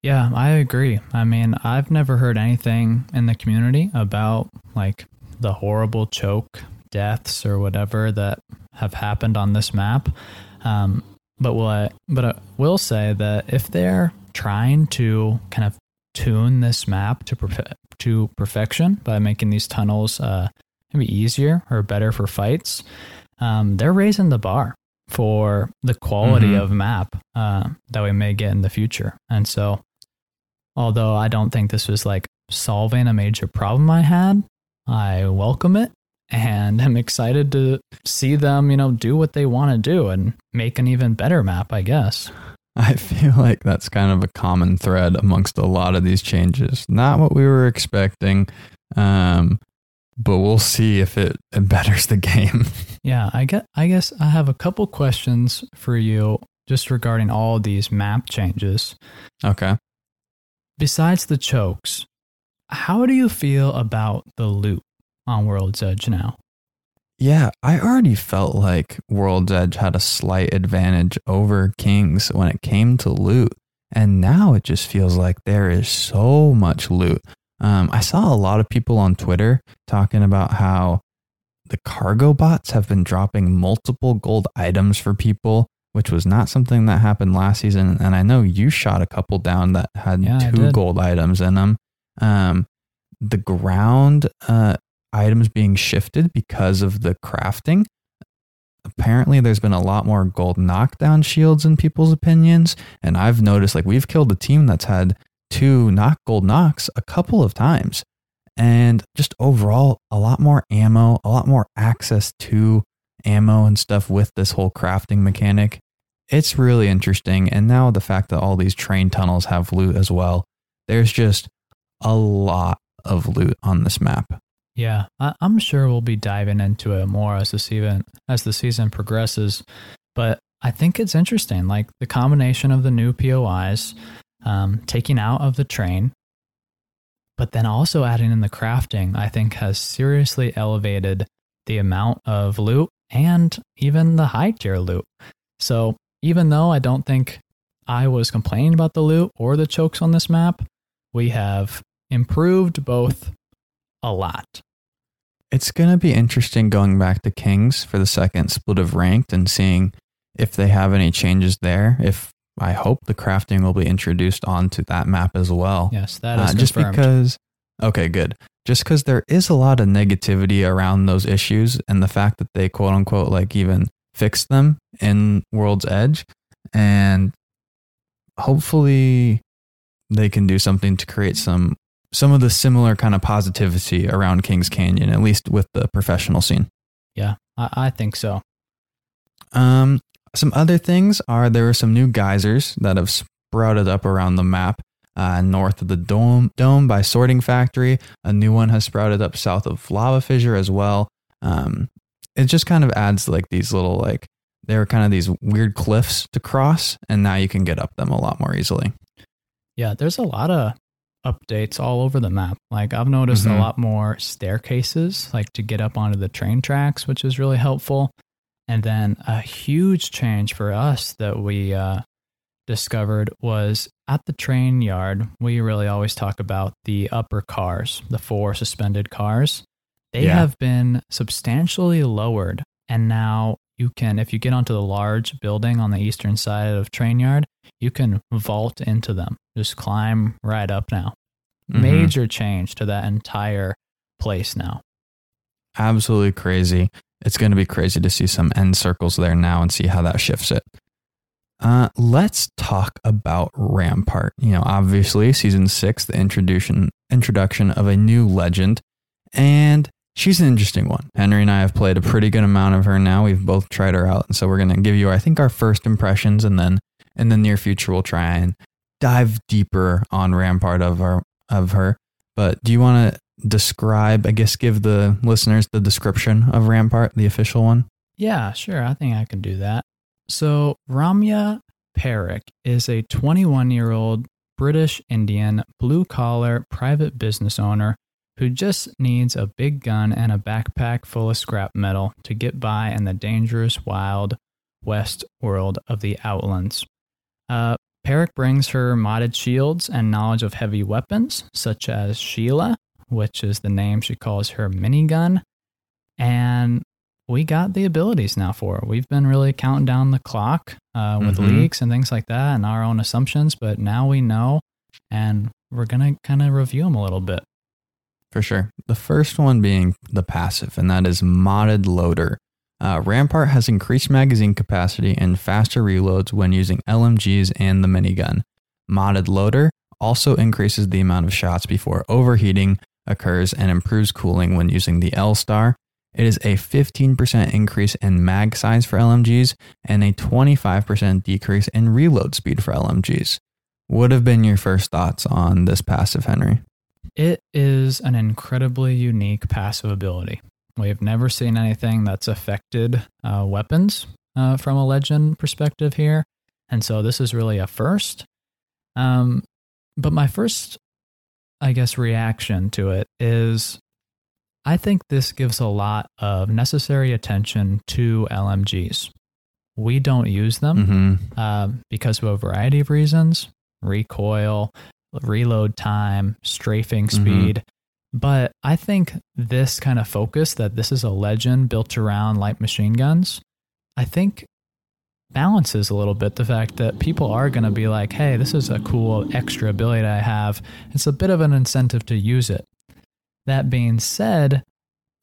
Speaker 3: Yeah, I agree. I mean, I've never heard anything in the community about like the horrible choke deaths or whatever that have happened on this map. Um, but what, but I will say that if they're trying to kind of tune this map to to perfection by making these tunnels uh, maybe easier or better for fights. Um, they're raising the bar for the quality mm-hmm. of map uh, that we may get in the future. And so, although I don't think this was like solving a major problem I had, I welcome it and <laughs> I'm excited to see them, you know, do what they want to do and make an even better map, I guess. <laughs>
Speaker 2: I feel like that's kind of a common thread amongst a lot of these changes. Not what we were expecting, um, but we'll see if it, it betters the <laughs> game.
Speaker 3: yeah, I get. I guess I have a couple questions for you just regarding all these map changes.
Speaker 2: Okay.
Speaker 3: Besides the chokes, how do you feel about the loot on World's Edge now?
Speaker 2: Yeah, I already felt like World's Edge had a slight advantage over Kings when it came to loot. And now it just feels like there is so much loot. Um, I saw a lot of people on Twitter talking about how the cargo bots have been dropping multiple gold items for people, which was not something that happened last season. And I know you shot a couple down that had yeah, two gold items in them. Um, the ground uh, items being shifted because of the crafting. Apparently, there's been a lot more gold knockdown shields in people's opinions. And I've noticed like we've killed a team that's had two knock gold knocks a couple of times. And just overall, a lot more ammo, a lot more access to ammo and stuff with this whole crafting mechanic. It's really interesting. And now the fact that all these train tunnels have loot as well, there's just a lot of loot on this map.
Speaker 3: Yeah, I, am sure we'll be diving into it more as the season as the season progresses. But I think it's interesting, like the combination of the new POIs, um, taking out of the train, But then also adding in the crafting, I think has seriously elevated the amount of loot and even the high tier loot. So even though I don't think I was complaining about the loot or the chokes on this map, we have improved both a lot.
Speaker 2: It's going to be interesting going back to Kings for the second split of ranked and seeing if they have any changes there. If I hope the crafting will be introduced onto that map as well.
Speaker 3: Yes, that is
Speaker 2: Uh, just
Speaker 3: confirmed.
Speaker 2: because okay good just because there is a lot of negativity around those issues and the fact that they quote unquote like even fixed them in world's edge and hopefully they can do something to create some some of the similar kind of positivity around kings canyon at least with the professional scene
Speaker 3: yeah, I, I think so.
Speaker 2: um, some other things are there are some new geysers that have sprouted up around the map. Uh, north of the dome, dome by Sorting Factory, a new one has sprouted up south of Lava Fissure as well. Um, it just kind of adds like these little like they were kind of these weird cliffs to cross, and now you can get up them a lot more easily.
Speaker 3: Yeah, there's a lot of updates all over the map. Like I've noticed
Speaker 2: Mhm.
Speaker 3: a lot more staircases, like to get up onto the train tracks, which is really helpful. And then a huge change for us that we uh, discovered was at the train yard. We really always talk about the upper cars, the four suspended cars. They
Speaker 2: Yeah.
Speaker 3: have been substantially lowered, and now you can, if you get onto the large building on the eastern side of train yard, you can vault into them. Just climb right up now.
Speaker 2: Mhm.
Speaker 3: Major change to that entire place now.
Speaker 2: absolutely crazy. It's going to be crazy to see some end circles there now and see how that shifts it. Uh, let's talk about Rampart. You know, obviously, season six, the introduction introduction of a new legend, and she's an interesting one. Henry and I have played a pretty good amount of her now. We've both tried her out, and so we're going to give you, I think, our first impressions, and then in the near future, we'll try and dive deeper on Rampart of our of her. But do you want to describe, I guess, give the listeners the description of Rampart, the official one?
Speaker 3: Yeah, sure. I think I can do that. So, Ramya Parekh is a 21 year old British Indian blue collar private business owner who just needs a big gun and a backpack full of scrap metal to get by in the dangerous, wild west world of the Outlands. Uh, Parekh brings her modded shields and knowledge of heavy weapons, such as Sheila, which is the name she calls her minigun, and we got the abilities now for her. We've been really counting down the clock uh, with
Speaker 2: Mhm.
Speaker 3: leaks and things like that and our own assumptions, but now we know, and we're going to kind of review them a little bit.
Speaker 2: For sure. The first one being the passive, and that is modded loader. Uh, Rampart has increased magazine capacity and faster reloads when using LMGs and the minigun. Modded loader also increases the amount of shots before overheating occurs and improves cooling when using the L star. It is a 15% increase in mag size for LMGs and a 25% decrease in reload speed for LMGs. What have been your first thoughts on this passive, Henry?
Speaker 3: It is an incredibly unique passive ability. We've never seen anything that's affected uh, weapons uh, from a legend perspective here. And so this is really a first. Um, but my first, I guess, reaction to it is I think this gives a lot of necessary attention to LMGs. We don't use them
Speaker 2: Mm-hmm.
Speaker 3: um, because of a variety of reasons recoil, reload time, strafing
Speaker 2: Mhm.
Speaker 3: speed. But I think this kind of focus that this is a legend built around light machine guns, I think balances a little bit the fact that people are going to be like, hey, this is a cool extra ability I have. It's a bit of an incentive to use it. That being said,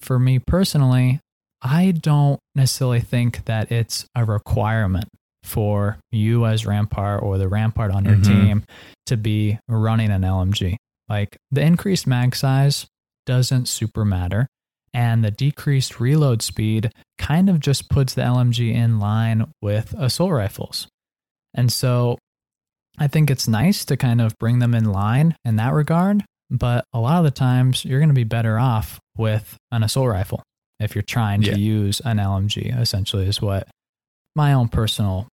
Speaker 3: for me personally, I don't necessarily think that it's a requirement for you as Rampart or the Rampart on your
Speaker 2: Mhm.
Speaker 3: team to be running an LMG. Like the increased mag size doesn't super matter. And the decreased reload speed kind of just puts the LMG in line with assault rifles. And so I think it's nice to kind of bring them in line in that regard. But a lot of the times you're going to be better off with an assault rifle if you're trying to use an LMG, essentially, is what my own personal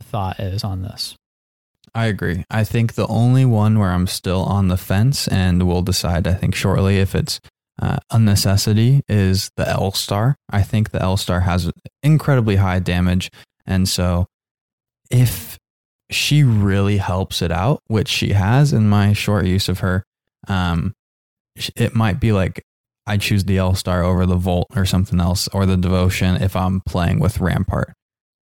Speaker 3: thought is on this.
Speaker 2: I agree. I think the only one where I'm still on the fence, and we'll decide, I think, shortly if it's uh, a necessity, is the L Star. I think the L Star has incredibly high damage. And so if she really helps it out, which she has in my short use of her, um, it might be like I choose the L Star over the Volt or something else, or the Devotion if I'm playing with Rampart.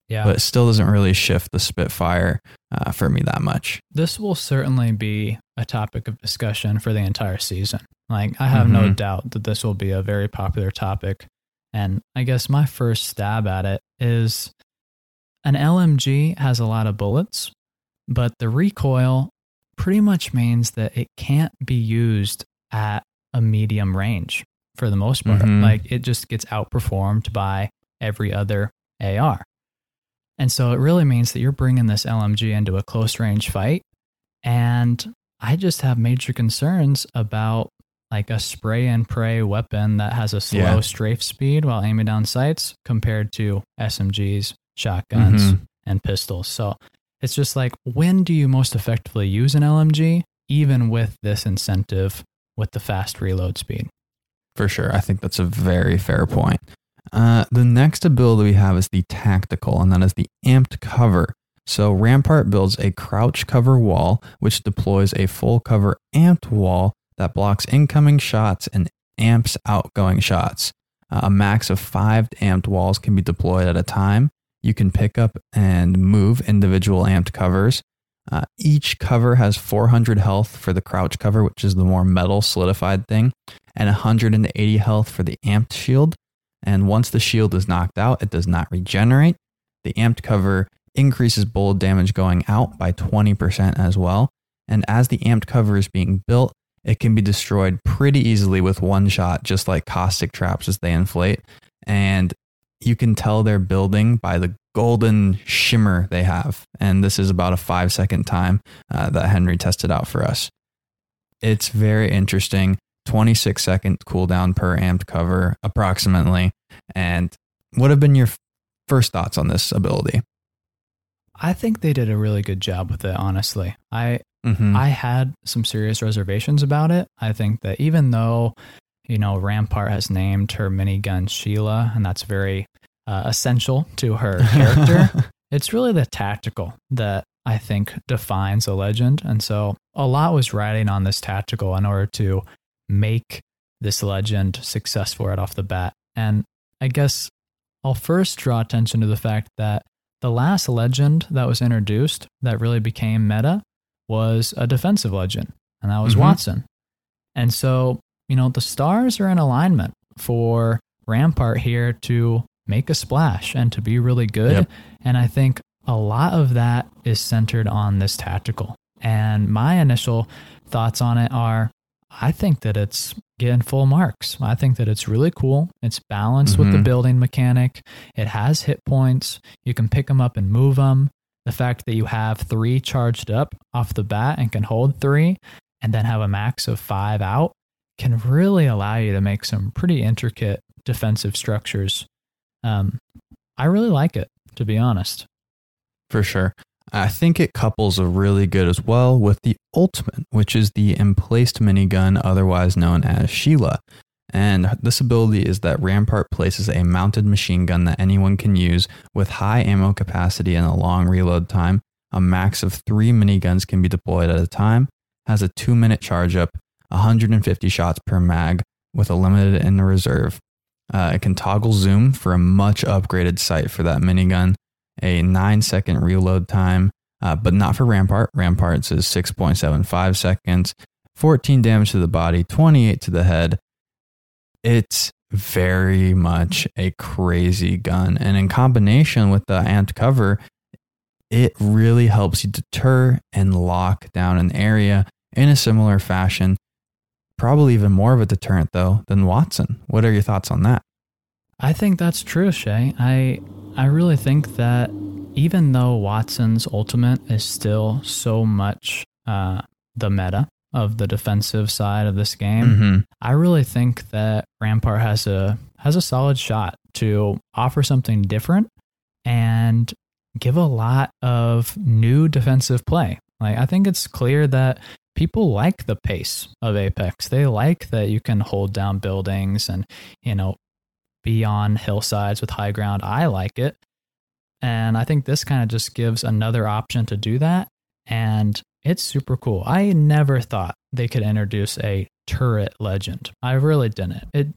Speaker 3: Yeah.
Speaker 2: But it still doesn't really shift the Spitfire uh, for me that much.
Speaker 3: This will certainly be a topic of discussion for the entire season. Like, I have no
Speaker 2: Mhm.
Speaker 3: doubt that this will be a very popular topic. And I guess my first stab at it is an LMG has a lot of bullets, but the recoil pretty much means that it can't be used at a medium range for the most part.
Speaker 2: Mhm.
Speaker 3: Like, it just gets outperformed by every other AR. And so it really means that you're bringing this LMG into a close range fight. And I just have major concerns about like a spray and pray weapon that has a slow
Speaker 2: Yeah.
Speaker 3: strafe speed while aiming down sights compared to SMGs, shotguns,
Speaker 2: Mhm.
Speaker 3: and pistols. So it's just like, when do you most effectively use an LMG, even with this incentive with the fast reload speed?
Speaker 2: For sure. I think that's a very fair point. Uh, the next ability we have is the tactical, and that is the amped cover. So Rampart builds a crouch cover wall, which deploys a full cover amped wall that blocks incoming shots and amps outgoing shots. Uh, a max of five amped walls can be deployed at a time. You can pick up and move individual amped covers. Uh, each cover has 400 health for the crouch cover, which is the more metal solidified thing, and 180 health for the amped shield. And once the shield is knocked out, it does not regenerate. The amped cover increases bullet damage going out by 20% as well. And as the amped cover is being built, it can be destroyed pretty easily with one shot, just like caustic traps as they inflate. And you can tell they're building by the golden shimmer they have. And this is about a five second time uh, that Henry tested out for us. It's very interesting. 26 second cooldown per amped cover, approximately. And what have been your first thoughts on this ability?
Speaker 3: I think they did a really good job with it, honestly. I
Speaker 2: Mm-hmm.
Speaker 3: I had some serious reservations about it. I think that even though, you know, Rampart has named her minigun Sheila, and that's very uh, essential to her <laughs> character, it's really the tactical that I think defines a legend. And so a lot was riding on this tactical in order to make this legend successful right off the bat. And I guess I'll first draw attention to the fact that the last legend that was introduced that really became meta was a defensive legend, and that was
Speaker 2: Mhm.
Speaker 3: Wattson. And so, you know, the stars are in alignment for Rampart here to make a splash and to be really good.
Speaker 2: Yep.
Speaker 3: And I think a lot of that is centered on this tactical. And my initial thoughts on it are I think that it's getting full marks. I think that it's really cool. It's balanced with the
Speaker 2: Mhm.
Speaker 3: building mechanic. It has hit points. You can pick them up and move them. The fact that you have three charged up off the bat and can hold three and then have a max of five out can really allow you to make some pretty intricate defensive structures. Um, I really like it, to be honest.
Speaker 2: For sure. I think it couples a really good as well with the ultimate, which is the emplaced minigun, otherwise known as Sheila. And this ability is that Rampart places a mounted machine gun that anyone can use with high ammo capacity and a long reload time. A max of three miniguns can be deployed at a time, has a two minute charge up, 150 shots per mag with a limited in the reserve. Uh, it can toggle zoom for a much upgraded sight for that minigun a nine second reload time, uh, but not for Rampart. Rampart's is 6.75 seconds, 14 damage to the body, 28 to the head. It's very much a crazy gun. And in combination with the amped cover, it really helps you deter and lock down an area in a similar fashion. Probably even more of a deterrent, though, than Wattson. What are your thoughts on that?
Speaker 3: I think that's true, Shay. I I really think that even though Wattson's ultimate is still so much uh, the meta of the defensive side of this game,
Speaker 2: Mm-hmm.
Speaker 3: I really think that Rampart has a has a solid shot to offer something different and give a lot of new defensive play. Like I think it's clear that people like the pace of Apex. They like that you can hold down buildings and, you know, be on hillsides with high ground. I like it. And I think this kind of just gives another option to do that. And it's super cool. I never thought they could introduce a turret legend. I really didn't. It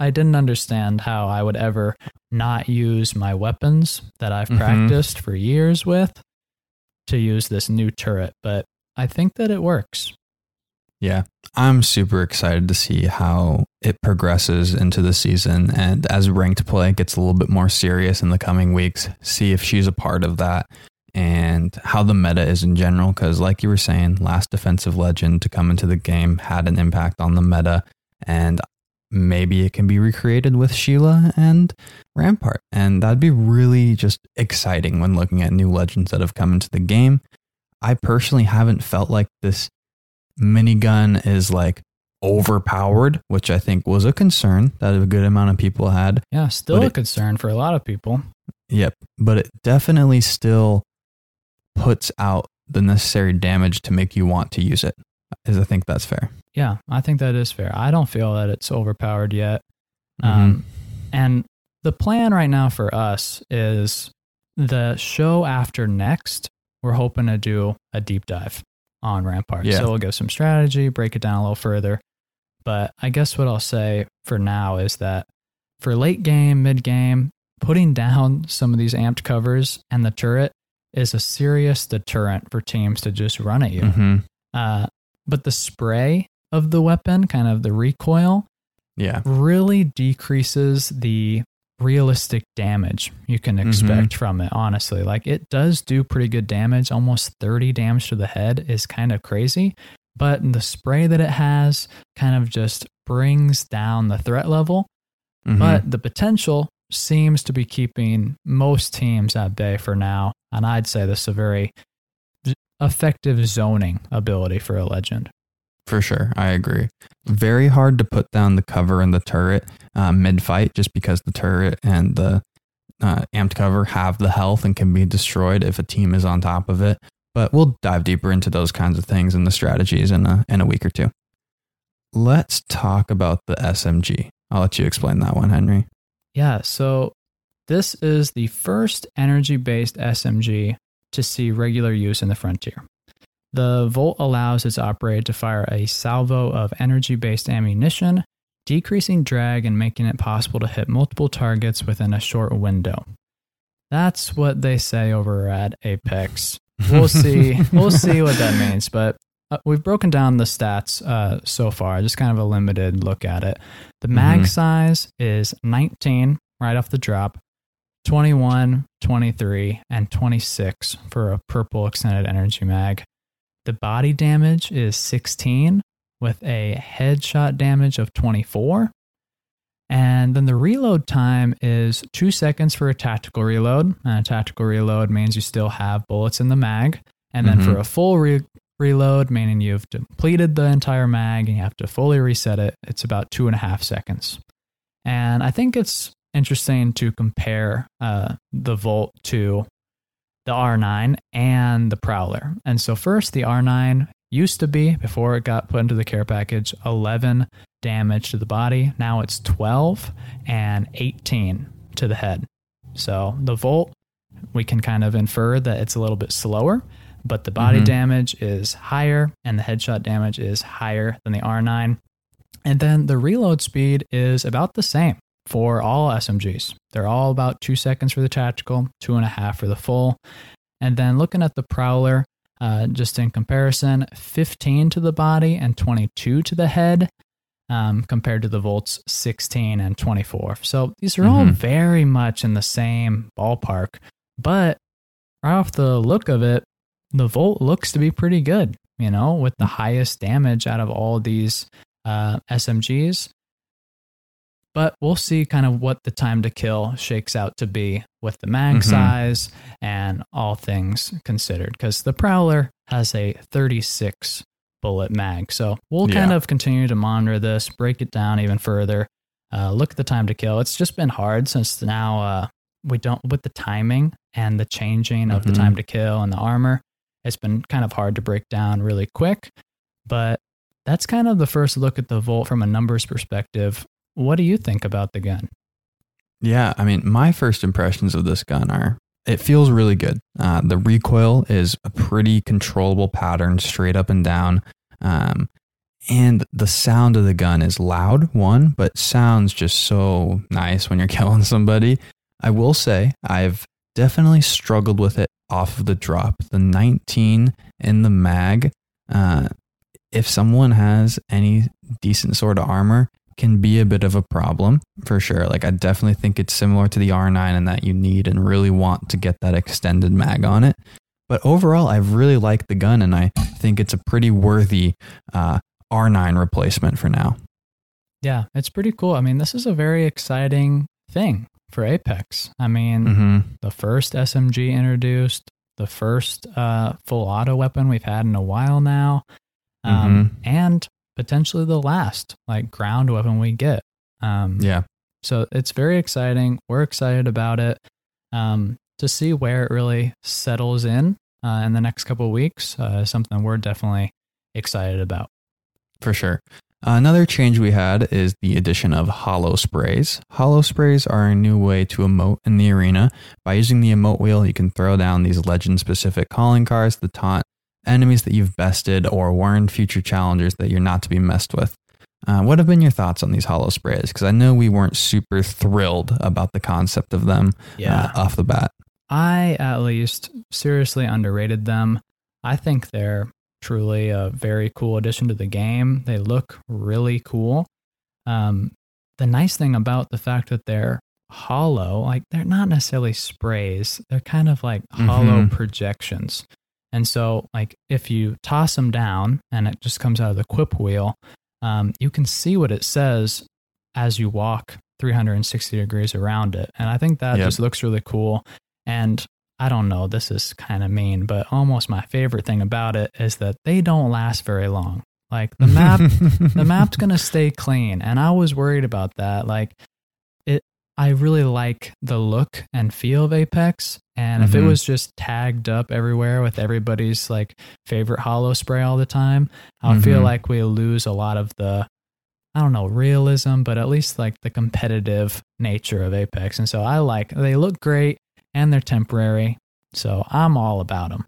Speaker 3: I didn't understand how I would ever not use my weapons that I've
Speaker 2: Mhm.
Speaker 3: practiced for years with to use this new turret, but I think that it works.
Speaker 2: Yeah, I'm super excited to see how it progresses into the season and as ranked play gets a little bit more serious in the coming weeks, see if she's a part of that and how the meta is in general. Because, like you were saying, last defensive legend to come into the game had an impact on the meta, and maybe it can be recreated with Sheila and Rampart. And that'd be really just exciting when looking at new legends that have come into the game. I personally haven't felt like this minigun is like overpowered, which I think was a concern that a good amount of people had.
Speaker 3: Yeah, still
Speaker 2: But
Speaker 3: a
Speaker 2: it-
Speaker 3: concern for a lot of people.
Speaker 2: Yep. But it definitely still puts out the necessary damage to make you want to use it. Is I think that's fair.
Speaker 3: Yeah, I think that is fair. I don't feel that it's overpowered yet.
Speaker 2: Mhm.
Speaker 3: Um, and the plan right now for us is the show after next, we're hoping to do a deep dive on Rampart.
Speaker 2: Yeah.
Speaker 3: So we'll give some strategy, break it down a little further. But I guess what I'll say for now is that for late game, mid game, putting down some of these amped covers and the turret is a serious deterrent for teams to just run at you.
Speaker 2: Mhm.
Speaker 3: Uh, but the spray of the weapon, kind of the recoil,
Speaker 2: Yeah.
Speaker 3: really decreases the realistic damage you can expect from it honestly. Like it does do pretty good damage. Almost 30 damage to the head is kind of crazy but the spray that it has kind of just brings down the threat level.
Speaker 2: Mhm.
Speaker 3: but the potential seems to be keeping most teams at bay for now and i'd say this is a very effective zoning ability for a legend
Speaker 2: For sure, I agree. Very hard to put down the cover and the turret uh, mid fight, just because the turret and the uh, amped cover have the health and can be destroyed if a team is on top of it. But we'll dive deeper into those kinds of things and the strategies in a in a week or two. Let's talk about the SMG. I'll let you explain that one, Henry.
Speaker 3: Yeah, so this is the first energy based SMG to see regular use in the frontier. The Volt allows its operator to fire a salvo of energy based ammunition, decreasing drag and making it possible to hit multiple targets within a short window. That's what they say over at Apex. We'll see. <laughs> we'll see what that means, but uh, we've broken down the stats uh, so far, just kind of a limited look at it. The mag
Speaker 2: Mhm.
Speaker 3: size is 19 right off the drop, 21, 23, and 26 for a purple extended energy mag. The body damage is 16 with a headshot damage of 24. And then the reload time is two seconds for a tactical reload. And a tactical reload means you still have bullets in the mag. And then for
Speaker 2: Mhm.
Speaker 3: a full re- reload, meaning you've depleted the entire mag and you have to fully reset it, it's about two and a half seconds. And I think it's interesting to compare uh, the Volt to the R9 and the Prowler. And so, first, the R9 used to be, before it got put into the care package, 11 damage to the body. Now it's 12 and 18 to the head. So, the Volt, we can kind of infer that it's a little bit slower, but the body
Speaker 2: Mhm.
Speaker 3: damage is higher and the headshot damage is higher than the R9. And then the reload speed is about the same for all SMGs. They're all about two seconds for the tactical, two and a half for the full. And then looking at the Prowler, uh, just in comparison, 15 to the body and 22 to the head, um, compared to the Volts 16 and 24. So these are all
Speaker 2: Mhm.
Speaker 3: very much in the same ballpark. But right off the look of it, the Volt looks to be pretty good, you know, with the highest damage out of all these uh, SMGs. But we'll see kind of what the time to kill shakes out to be with the mag
Speaker 2: Mhm.
Speaker 3: size and all things considered. Because the Prowler has a 36 bullet mag. So we'll kind of continue to monitor this, break it down even further, uh, look at the time to kill. It's just been hard since now uh, we don't, with the timing and the changing of the
Speaker 2: Mhm.
Speaker 3: time to kill and the armor, It's been kind of hard to break down really quick, but that's kind of the first look at the Volt from a numbers perspective. What do you think about the gun?
Speaker 2: Yeah, I mean, my first impressions of this gun are it feels really good. Uh, the recoil is a pretty controllable pattern, straight up and down. Um, and the sound of the gun is loud, one, but sounds just so nice when you're <laughs> killing somebody. I will say I've definitely struggled with it off of the drop. The 19 in the mag, uh, if someone has any decent sort of armor, can be a bit of a problem for sure. Like I definitely think it's similar to the R9 in that you need and really want to get that extended mag on it. But overall, I've really like the gun, and I think it's a pretty worthy uh, R9 replacement for now.
Speaker 3: Yeah, it's pretty cool. I mean, this is a very exciting thing for Apex. I mean,
Speaker 2: Mm-hmm.
Speaker 3: the first SMG introduced, the first uh, full auto weapon we've had in a while now, um, and potentially the last like ground weapon we get. Um,
Speaker 2: Yeah,
Speaker 3: So it's very exciting. We're excited about it um, to see where it really settles in uh, in the next couple of weeks. Uh, something we're definitely excited about.
Speaker 2: for sure. Another change we had is the addition of holo sprays. Holo sprays are a new way to emote in the arena. By using the emote wheel, you can throw down these legend specific calling cards to taunt enemies that you've bested or warned future challengers that you're not to be messed with. Uh, what have been your thoughts on these holo sprays? Because I know we weren't super thrilled about the concept of them uh, off the bat.
Speaker 3: I at least seriously underrated them. I think they're truly a very cool addition to the game. They look really cool. Um, the nice thing about the fact that they're hollow, like they're not necessarily sprays, they're kind of like hollow
Speaker 2: Mhm.
Speaker 3: projections. And so, like, if you toss them down and it just comes out of the quip wheel, um, you can see what it says as you walk 360 degrees around it. And I think that
Speaker 2: Yep.
Speaker 3: just looks really cool. And I don't know, this is kind of mean, but almost my favorite thing about it is that they don't last very long. Like the map, <laughs> the map's gonna stay clean, and I was worried about that. Like I really like the look and feel of Apex, and if it
Speaker 2: Mhm.
Speaker 3: was just tagged up everywhere with everybody's like favorite holo spray all the time, I would feel
Speaker 2: Mhm.
Speaker 3: like we lose a lot of the, I don't know, realism, but at least like the competitive nature of Apex. And so I like they look great and they're temporary, so I'm all about them.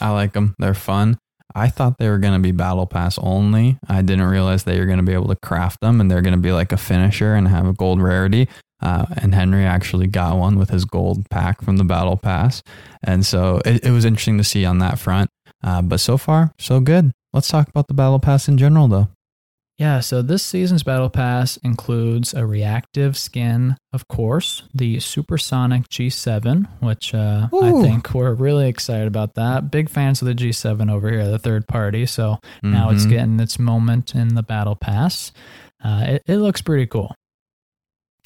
Speaker 2: I like them. They're fun. I thought they were going to be battle pass only. I didn't realize that you're going to be able to craft them and they're going to be like a finisher and have a gold rarity. Uh, and Henry actually got one with his gold pack from the battle pass. And so it, it was interesting to see on that front. Uh, but so far, so good. Let's talk about the battle pass in general, though.
Speaker 3: Yeah, so this season's Battle Pass includes a reactive skin, of course, the Supersonic G7, which uh, I think we're really excited about that. Big fans of the G7 over here, the third party. So now it's
Speaker 2: Mhm.
Speaker 3: getting its moment in the Battle Pass. Uh, it, it looks pretty cool.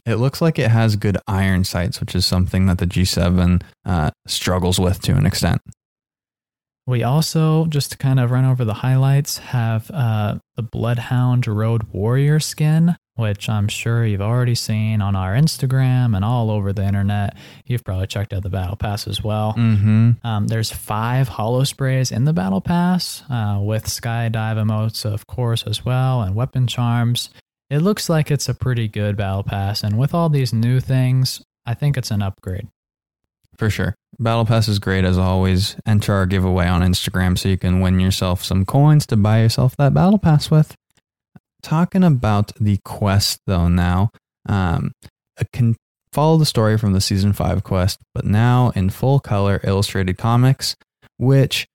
Speaker 2: It looks like it has good iron sights, which is something that the G7 uh, struggles with to an extent.
Speaker 3: We also, just to kind of run over the highlights, have uh, the Bloodhound Road Warrior skin, which I'm sure you've already seen on our Instagram and all over the internet. You've probably checked out the Battle Pass as well.
Speaker 2: Mm-hmm.
Speaker 3: Um, there's five holo sprays in the Battle Pass uh, with skydive emotes, of course, as well, and weapon charms. It looks like it's a pretty good Battle Pass, and with all these new things, I think it's an upgrade.
Speaker 2: For sure. Battle Pass is great as always. Enter our giveaway on Instagram so you can win yourself some coins to buy yourself that Battle Pass with. Talking about the quest though now, um, follow the story from the season five quest, but now in full color illustrated comics, which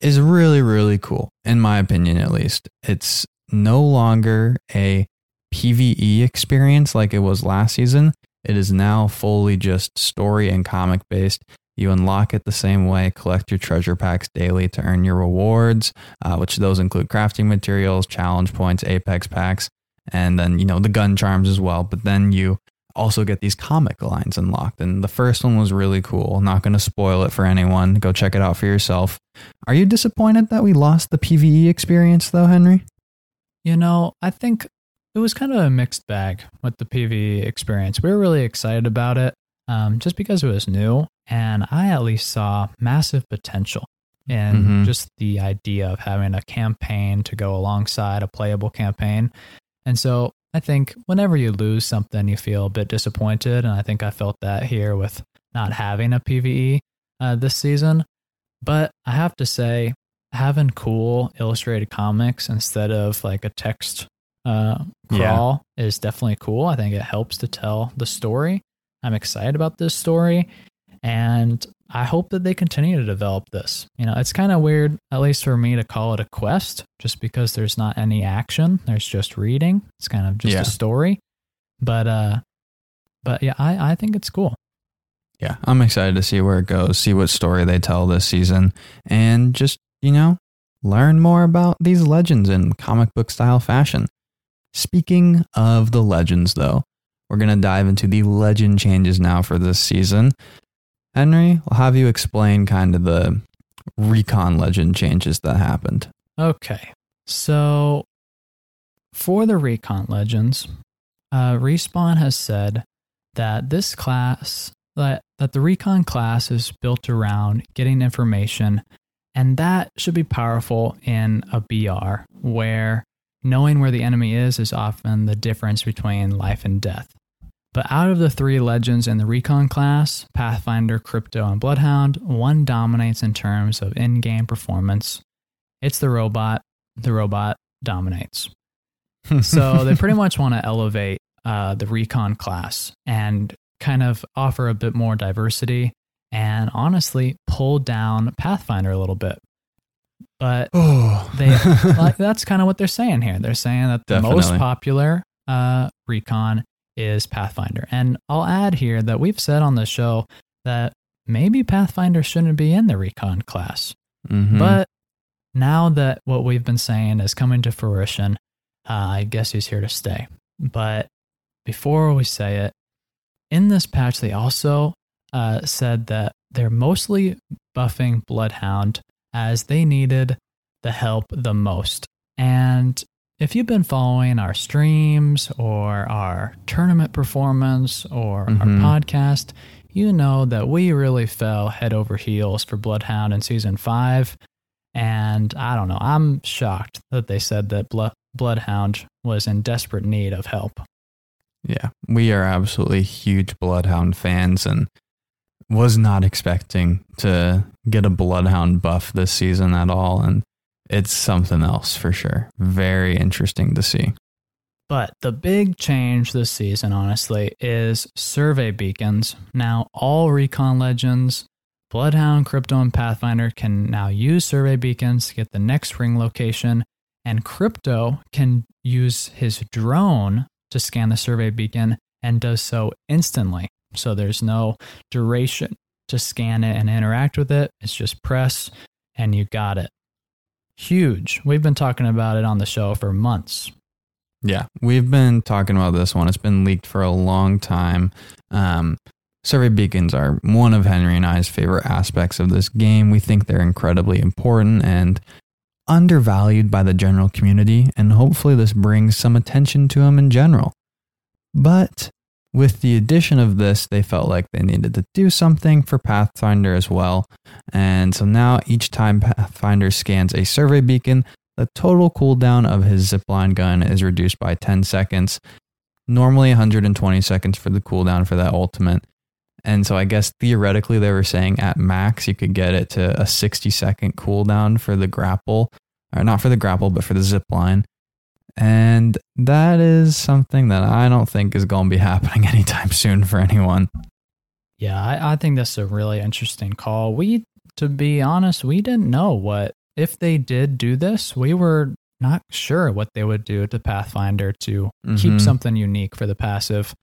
Speaker 2: is really, really cool, in my opinion at least. It's no longer a PvE experience like it was last season. It is now fully just story and comic based. You unlock it the same way, collect your treasure packs daily to earn your rewards, uh, which those include crafting materials, challenge points, apex packs, and then, you know, the gun charms as well. But then you also get these comic lines unlocked. And the first one was really cool. Not going to spoil it for anyone. Go check it out for yourself. Are you disappointed that we lost the PvE experience, though, Henry?
Speaker 3: You know, I think it was kind of a mixed bag with the PvE experience. We were really excited about it um, just because it was new, and I at least saw massive potential and
Speaker 2: Mhm.
Speaker 3: just the idea of having a campaign to go alongside a playable campaign. And so I think whenever you lose something, you feel a bit disappointed. And I think I felt that here with not having a PvE uh, this season. But I have to say, having cool illustrated comics instead of like a text uh,
Speaker 2: Yeah.
Speaker 3: crawl is definitely cool. I think it helps to tell the story. I'm excited about this story. And I hope that they continue to develop this. You know, it's kind of weird, at least for me, to call it a quest just because there's not any action. There's just reading. It's kind of just
Speaker 2: Yeah.
Speaker 3: a story. But uh but yeah, I, I think it's cool.
Speaker 2: Yeah, I'm excited to see where it goes, see what story they tell this season, and just, you know, learn more about these legends in comic book style fashion. Speaking of the legends, though, we're going to dive into the legend changes now for this season. Henry, I'll have you explain kind of the recon legend changes that happened.
Speaker 3: Okay. So for the Recon Legends, uh, Respawn has said that this class, that, that the Recon class is built around getting information, and that should be powerful in a BR where knowing where the enemy is is often the difference between life and death. But out of the three legends in the Recon class, Pathfinder, Crypto, and Bloodhound, one dominates in terms of in game performance. It's the robot. The robot dominates. <laughs> So they pretty much want to elevate uh, the Recon class and kind of offer a bit more diversity and honestly pull down Pathfinder a little bit. But <sighs>
Speaker 2: oh,
Speaker 3: they <laughs> like that's kind of what they're saying here. They're saying that the most popular uh, recon is Pathfinder, and I'll add here that we've said on the show that maybe Pathfinder shouldn't be in the recon class,
Speaker 2: Mhm.
Speaker 3: but now that what we've been saying is coming to fruition, uh, I guess he's here to stay. But before we say it, in this patch, they also uh, said that they're mostly buffing Bloodhound as they needed the help the most. And if you've been following our streams or our tournament performance or
Speaker 2: Mhm.
Speaker 3: our podcast, you know that we really fell head over heels for Bloodhound in season five. And I don't know, I'm shocked that they said that Blo- Bloodhound was in desperate need of help.
Speaker 2: Yeah, we are absolutely huge Bloodhound fans and was not expecting to get a Bloodhound buff this season at all. And it's something else for sure. Very interesting to see.
Speaker 3: But the big change this season, honestly, is survey beacons. Now, all Recon Legends, Bloodhound, Crypto, and Pathfinder can now use survey beacons to get the next ring location, and Crypto can use his drone to scan the survey beacon and does so instantly. So there's no duration to scan it and interact with it. It's just press and you got it. Huge. We've been talking about it on the show for months.
Speaker 2: Yeah, we've been talking about this one. It's been leaked for a long time. Um, survey beacons are one of Henry and I's favorite aspects of this game. We think they're incredibly important and undervalued by the general community, and hopefully, this brings some attention to them in general. But with the addition of this, they felt like they needed to do something for Pathfinder as well. And so now, each time Pathfinder scans a survey beacon, the total cooldown of his zipline gun is reduced by 10 seconds. Normally 120 seconds for the cooldown for that ultimate. And so I guess theoretically they were saying at max you could get it to a 60 second cooldown for the grapple, or not for the grapple, but for the zipline. And that is something that I don't think is going to be <laughs> happening anytime soon for anyone.
Speaker 3: Yeah, I, I think that's a really interesting call. We, to be honest, we didn't know what, if they did do this, we were not sure what they would do to Pathfinder to keep
Speaker 2: Mhm.
Speaker 3: something unique for the passive.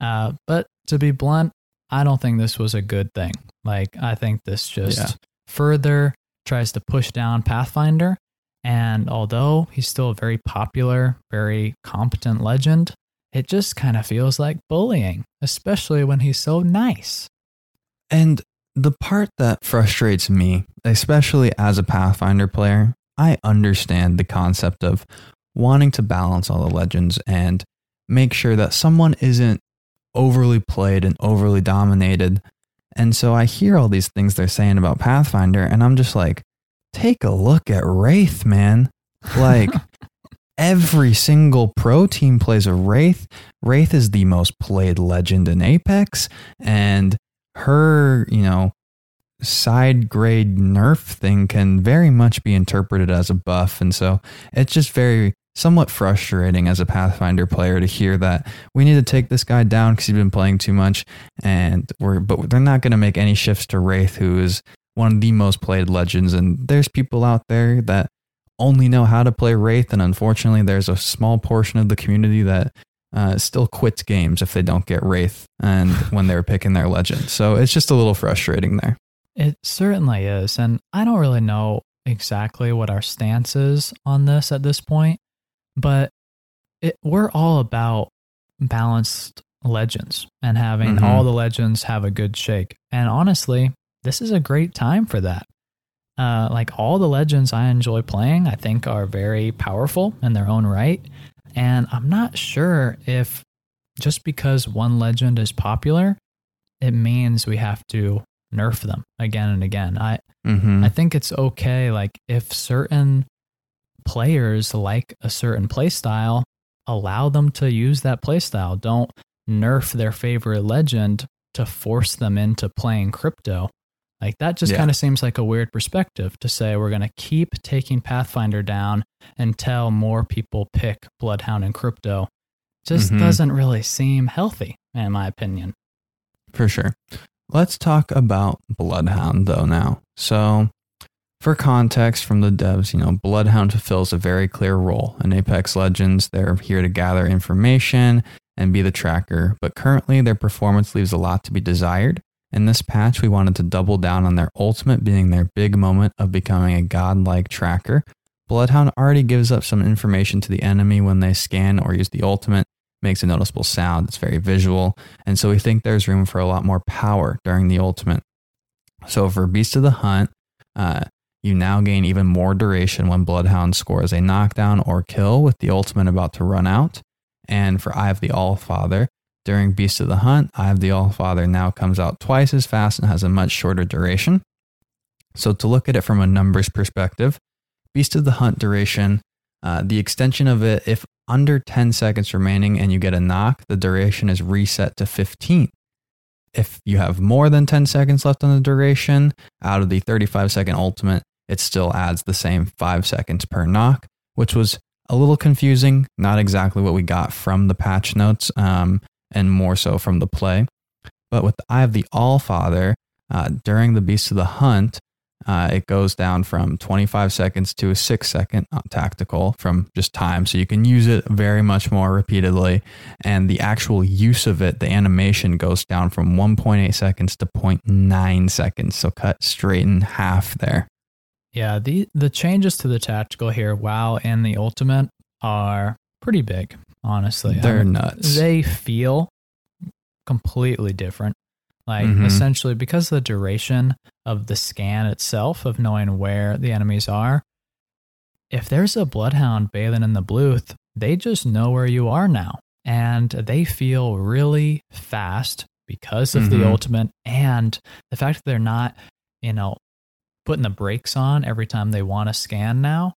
Speaker 3: Uh, but to be blunt, I don't think this was a good thing. Like, I think this just
Speaker 2: Yeah.
Speaker 3: further tries to push down Pathfinder. And although he's still a very popular, very competent legend, it just kind of feels like bullying, especially when he's so nice.
Speaker 2: And the part that frustrates me, especially as a Pathfinder player, I understand the concept of wanting to balance all the legends and make sure that someone isn't overly played and overly dominated. And so I hear all these things they're saying about Pathfinder, and I'm just like, take a look at Wraith, man. Like <laughs> every single pro team plays a Wraith. Wraith is the most played legend in Apex, and her, you know, side grade nerf thing can very much be interpreted as a buff. And so it's just very somewhat frustrating as a Pathfinder player to hear that we need to take this guy down because he's been playing too much. And we're, but they're not going to make any shifts to Wraith, who is one of the most played legends. And there's people out there that only know how to play Wraith. And unfortunately, there's a small portion of the community that uh, still quits games if they don't get Wraith and <laughs> when they're picking their legend. So it's just a little frustrating there.
Speaker 3: It certainly is. And I don't really know exactly what our stance is on this at this point, but it, we're all about balanced legends and having
Speaker 2: Mhm.
Speaker 3: all the legends have a good shake. And honestly, this is a great time for that. Uh, like all the legends I enjoy playing, I think are very powerful in their own right. And I'm not sure if just because one legend is popular, it means we have to nerf them again and again. I,
Speaker 2: Mm-hmm.
Speaker 3: I think it's okay. Like if certain players like a certain playstyle, allow them to use that playstyle. Don't nerf their favorite legend to force them into playing crypto. Like that just
Speaker 2: Yeah.
Speaker 3: kind of seems like a weird perspective to say we're going to keep taking Pathfinder down until more people pick Bloodhound and crypto. Just
Speaker 2: Mhm.
Speaker 3: doesn't really seem healthy, in my opinion.
Speaker 2: For sure. Let's talk about Bloodhound though now. So, for context from the devs, you know, Bloodhound fulfills a very clear role in Apex Legends. They're here to gather information and be the tracker, but currently their performance leaves a lot to be desired. In this patch, we wanted to double down on their ultimate being their big moment of becoming a godlike tracker. Bloodhound already gives up some information to the enemy when they scan or use the ultimate, makes a noticeable sound. It's very visual. And so we think there's room for a lot more power during the ultimate. So for Beast of the Hunt, uh, you now gain even more duration when Bloodhound scores a knockdown or kill with the ultimate about to run out. And for Eye of the Allfather, during Beast of the Hunt, Eye of the Allfather now comes out twice as fast and has a much shorter duration. So to look at it from a numbers perspective, Beast of the Hunt duration, uh, the extension of it, if under 10 seconds remaining and you get a knock, the duration is reset to 15. If you have more than 10 seconds left on the duration, out of the 35 second ultimate, it still adds the same 5 seconds per knock, which was a little confusing, not exactly what we got from the patch notes, um, and more so from the play. But with the Eye of the Allfather, uh, during the Beast of the Hunt, uh, it goes down from 25 seconds to a six second uh, tactical from just time. So you can use it very much more repeatedly. And the actual use of it, the animation goes down from 1.8 seconds to 0.9 seconds. So cut straight in half there.
Speaker 3: Yeah, the the changes to the tactical here, WoW and the ultimate, are pretty big. Honestly,
Speaker 2: They're
Speaker 3: mean,
Speaker 2: nuts.
Speaker 3: They feel completely different. Like
Speaker 2: Mhm.
Speaker 3: essentially, because of the duration of the scan itself, of knowing where the enemies are. If there's a bloodhound bathing in the bluth, they just know where you are now, and they feel really fast because of
Speaker 2: Mhm.
Speaker 3: the ultimate and the fact that they're not, you know, putting the brakes on every time they want to scan now,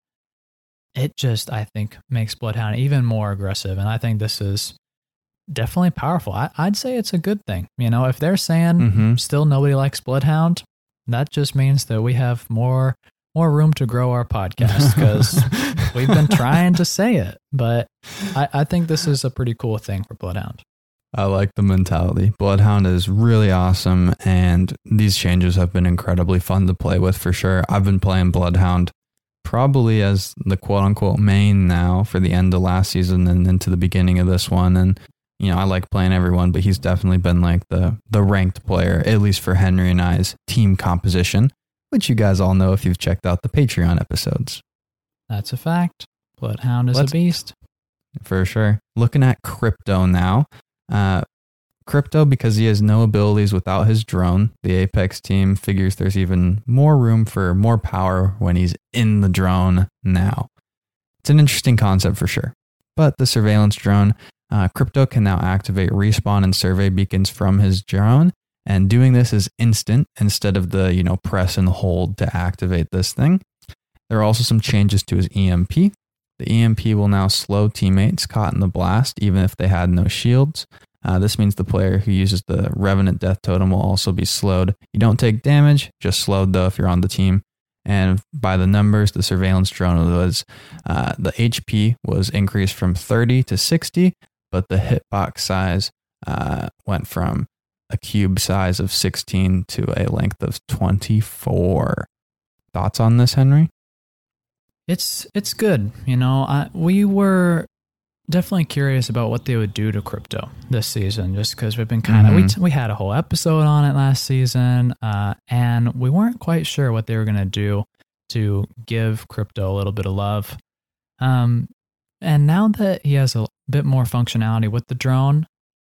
Speaker 3: it just, I think, makes Bloodhound even more aggressive. And I think this is definitely powerful. I, I'd say it's a good thing. You know, if they're saying
Speaker 2: Mhm.
Speaker 3: still nobody likes Bloodhound, that just means that we have more more room to grow our podcast <laughs> because we've been trying to say it. But I, I think this is a pretty cool thing for Bloodhound.
Speaker 2: I like the mentality. Bloodhound is really awesome, and these changes have been incredibly fun to play with for sure. I've been playing Bloodhound probably as the quote unquote main now for the end of last season and into the beginning of this one. And you know, I like playing everyone, but he's definitely been like the the ranked player, at least for Henry and I's team composition, which you guys all know if you've checked out the Patreon episodes.
Speaker 3: That's a fact. Bloodhound is
Speaker 2: Let's-
Speaker 3: a beast.
Speaker 2: for sure. Looking at crypto now. Uh, crypto, because he has no abilities without his drone, the Apex team figures there's even more room for more power when he's in the drone now. It's an interesting concept for sure. But the surveillance drone, uh, crypto can now activate respawn and survey beacons from his drone. And doing this is instant instead of the, you know, press and hold to activate this thing. There are also some changes to his EMP. The EMP will now slow teammates caught in the blast, even if they had no shields. Uh, this means the player who uses the Revenant Death Totem will also be slowed. You don't take damage, just slowed though if you're on the team. And by the numbers, the surveillance drone was uh, the HP was increased from 30 to 60, but the hitbox size uh, went from a cube size of 16 to a length of 24. Thoughts on this, Henry?
Speaker 3: It's it's good. You know, I, we were definitely curious about what they would do to crypto this season, just because we've been kind of
Speaker 2: Mhm.
Speaker 3: we we had a whole episode on it last season, uh, and we weren't quite sure what they were going to do to give crypto a little bit of love. Um, and now that he has a bit more functionality with the drone,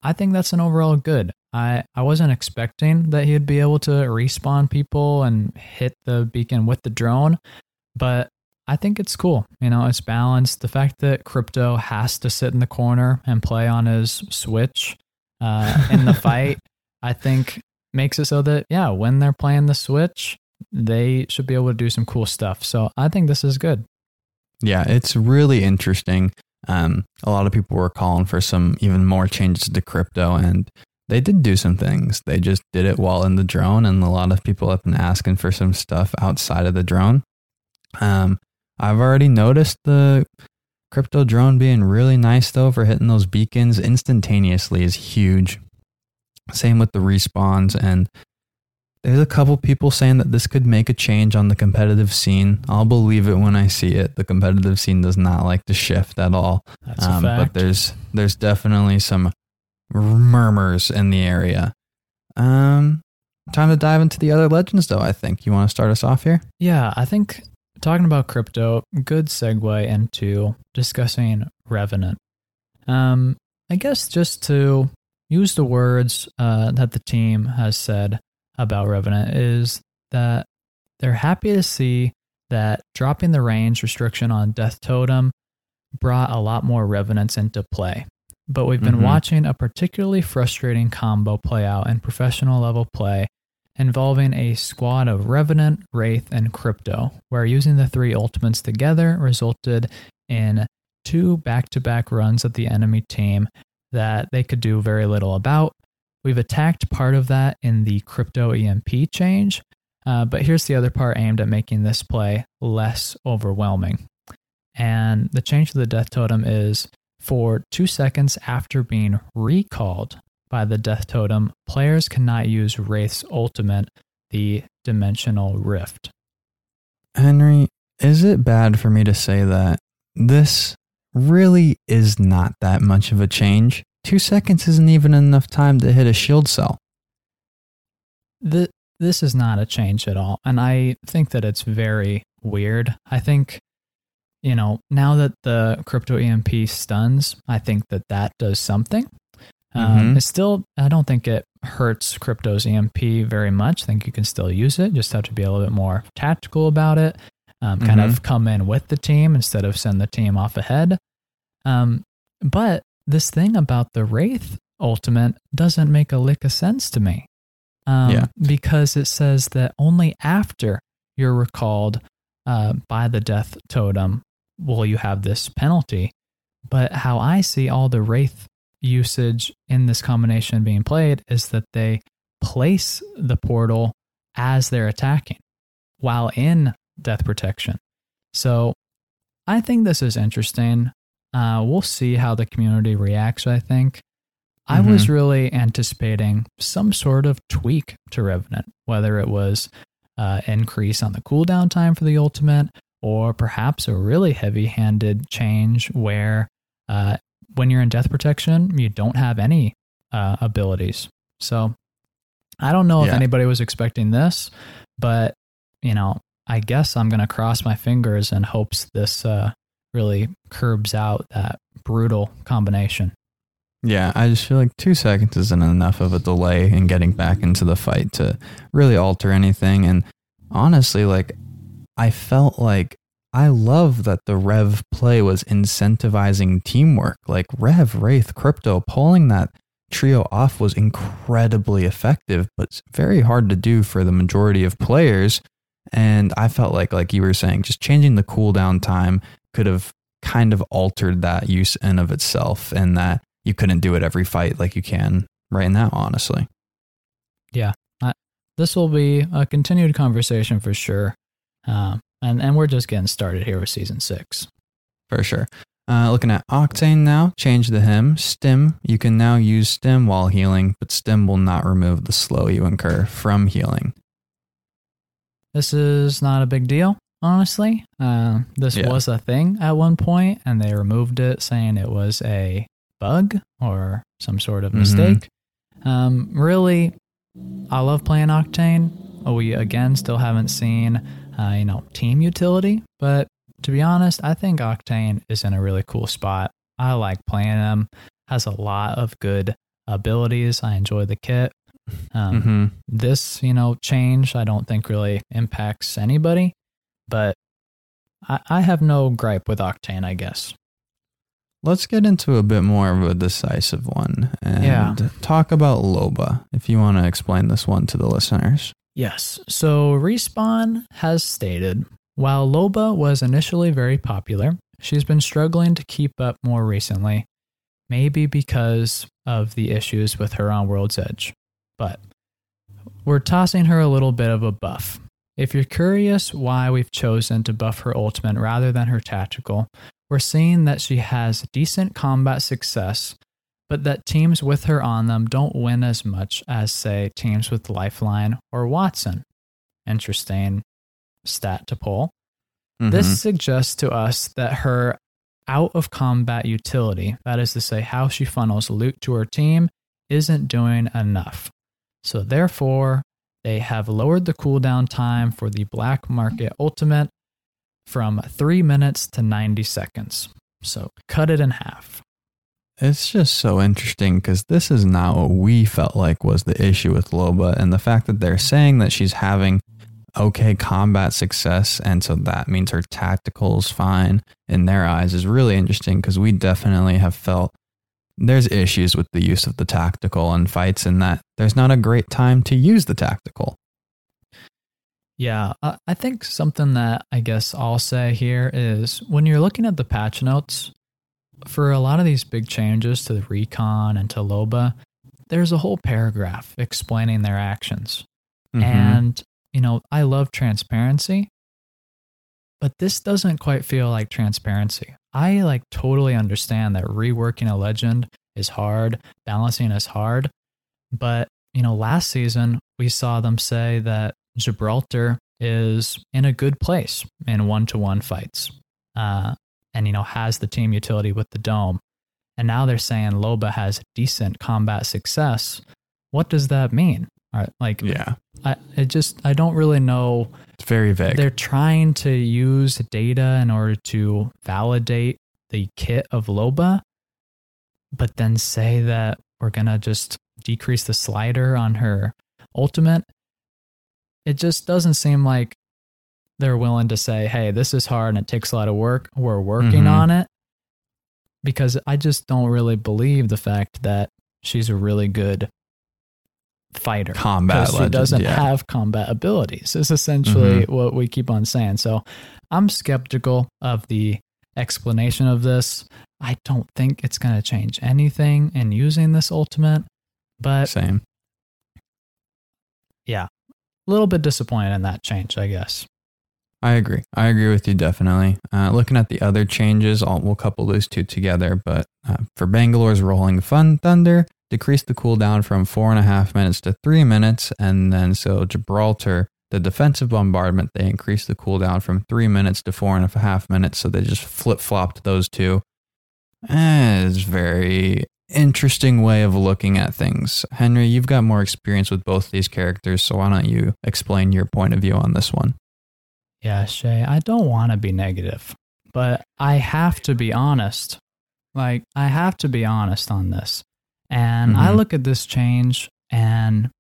Speaker 3: I think that's an overall good. I, I wasn't expecting that he'd be able to respawn people and hit the beacon with the drone, but I think it's cool. You know, it's balanced. The fact that crypto has to sit in the corner and play on his Switch uh, in the <laughs> fight, I think makes it so that, yeah, when they're playing the Switch, they should be able to do some cool stuff. So I think this is good.
Speaker 2: Yeah, it's really interesting. Um, a lot of people were calling for some even more changes to crypto, and they did do some things. They just did it while in the drone, and a lot of people have been asking for some stuff outside of the drone. Um, I've already noticed the crypto drone being really nice though for hitting those beacons instantaneously is huge. Same with the respawns and there's a couple people saying that this could make a change on the competitive scene. I'll believe it when I see it. The competitive scene does not like to shift at all.
Speaker 3: That's
Speaker 2: Um,
Speaker 3: a fact.
Speaker 2: but there's there's definitely some murmurs in the area. Um, time to dive into the other legends, though. I think you want to start us off here.
Speaker 3: Yeah, I think talking about crypto, good segue into discussing Revenant. Um, I guess just to use the words uh, that the team has said about Revenant is that they're happy to see that dropping the range restriction on Death Totem brought a lot more Revenants into play. But we've been
Speaker 2: Mhm.
Speaker 3: watching a particularly frustrating combo play out in professional level play involving a squad of Revenant, Wraith, and Crypto, where using the three ultimates together resulted in two back to back runs at the enemy team that they could do very little about. We've attacked part of that in the Crypto EMP change, uh, but here's the other part aimed at making this play less overwhelming. And the change to the Death Totem is for two seconds after being recalled by the Death Totem, players cannot use Wraith's ultimate, the Dimensional Rift.
Speaker 2: Henry, is it bad for me to say that this really is not that much of a change? Two seconds isn't even enough time to hit a shield cell.
Speaker 3: Th- this is not a change at all. And I think that it's very weird. I think, you know, now that the crypto EMP stuns, I think that that does something. Um,
Speaker 2: Mhm.
Speaker 3: it's still, I don't think it hurts crypto's EMP very much. I think you can still use it. Just have to be a little bit more tactical about it. Um, kind of come in with the team instead of send the team off ahead. Um, but this thing about the Wraith ultimate doesn't make a lick of sense to me. Um,
Speaker 2: Yeah.
Speaker 3: Because it says that only after you're recalled uh, by the death totem will you have this penalty. But how I see all the Wraith usage in this combination being played is that they place the portal as they're attacking while in death protection. So I think this is interesting. Uh, we'll see how the community reacts, I think. I was really anticipating some sort of tweak to Revenant, whether it was uh, increase on the cooldown time for the ultimate, or perhaps a really heavy handed change where uh, when you're in death protection, you don't have any uh, abilities. So I don't know if anybody was expecting this, but you know, I guess I'm going to cross my fingers in hopes this uh, really curbs out that brutal combination.
Speaker 2: Yeah, I just feel like two seconds isn't enough of a delay in getting back into the fight to really alter anything. And honestly, like, I felt like I love that the Rev play was incentivizing teamwork. Like, Rev, Wraith, Crypto, pulling that trio off was incredibly effective, but very hard to do for the majority of players. And I felt like, like you were saying, just changing the cooldown time could have kind of altered that use in of itself, and that you couldn't do it every fight like you can right now, honestly.
Speaker 3: Yeah. I, this will be a continued conversation for sure. Um, and, and we're just getting started here with season six.
Speaker 2: For sure. Uh, looking at Octane now, change the him. Stim, you can now use Stim while healing, but Stim will not remove the slow you incur from healing.
Speaker 3: This is not a big deal, honestly. Uh, this
Speaker 2: Yeah.
Speaker 3: was a thing at one point, and they removed it, saying it was a bug or some sort of
Speaker 2: Mhm.
Speaker 3: mistake. Um, really, I love playing Octane. We again still haven't seen, uh, you know, team utility, but to be honest, I think Octane is in a really cool spot. I like playing him. Has a lot of good abilities. I enjoy the kit. Um,
Speaker 2: hmm
Speaker 3: this you know change i don't think really impacts anybody but i, I have no gripe with octane i guess
Speaker 2: Let's get into a bit more of a decisive one and
Speaker 3: Yeah.
Speaker 2: talk about Loba, if you want to explain this one to the listeners.
Speaker 3: Yes. So respawn has stated while loba was initially very popular she's been struggling to keep up more recently maybe because of the issues with her on world's edge. But we're tossing her a little bit of a buff. If you're curious why we've chosen to buff her ultimate rather than her tactical, we're seeing that she has decent combat success, but that teams with her on them don't win as much as, say, teams with Lifeline or Wattson. Interesting stat to pull.
Speaker 2: Mhm.
Speaker 3: This suggests to us that her out of combat utility, that is to say, how she funnels loot to her team, isn't doing enough. So, therefore, they have lowered the cooldown time for the Black Market Ultimate from 3 minutes to 90 seconds. So, cut it in half.
Speaker 2: It's just so interesting because this is not what we felt like was the issue with Loba. And the fact that they're saying that she's having okay combat success, and so that means her tactical's fine in their eyes, is really interesting because we definitely have felt there's issues with the use of the tactical in fights, and that there's not a great time to use the tactical.
Speaker 3: Yeah, I I think something that I guess I'll say here is when you're looking at the patch notes, for a lot of these big changes to the recon and to Loba, there's a whole paragraph explaining their actions.
Speaker 2: Mhm.
Speaker 3: And, you know, I love transparency, but this doesn't quite feel like transparency. I like totally understand that reworking a legend is hard, balancing is hard. But, you know, last season we saw them say that Gibraltar is in a good place in one to one fights. Uh, and, you know, has the team utility with the dome. And now they're saying Loba has decent combat success. What does that mean? Right, like,
Speaker 2: yeah,
Speaker 3: I, I just I don't really know.
Speaker 2: it's very vague.
Speaker 3: They're trying to use data in order to validate the kit of Loba, but then say that we're gonna just decrease the slider on her ultimate. It just doesn't seem like they're willing to say, "Hey, this is hard and it takes a lot of work. We're working
Speaker 2: Mhm.
Speaker 3: on it." Because I just don't really believe the fact that she's a really good fighter
Speaker 2: combat
Speaker 3: because she doesn't
Speaker 2: yeah.
Speaker 3: have combat abilities. Is essentially
Speaker 2: Mm-hmm.
Speaker 3: what we keep on saying. So I'm skeptical of the explanation of this. I don't think it's going to change anything in using this ultimate, but
Speaker 2: Same.
Speaker 3: yeah, a little bit disappointed in that change, I guess.
Speaker 2: I agree. I agree with you definitely. Uh, looking at the other changes, I'll, we'll couple those two together. But uh, for Bangalore's Rolling Fun Thunder, decrease the cooldown from four and a half minutes to three minutes. And then so Gibraltar, the defensive bombardment, they increased the cooldown from three minutes to four and a half minutes. So they just flip flopped those two. Eh, it's very interesting way of looking at things. Henry, you've got more experience with both these characters, so why don't you explain your point of view on this one?
Speaker 3: Yeah, Shay, I don't want to be negative, but I have to be honest. Like, I have to be honest on this. And I
Speaker 2: Mhm.
Speaker 3: look at this change, and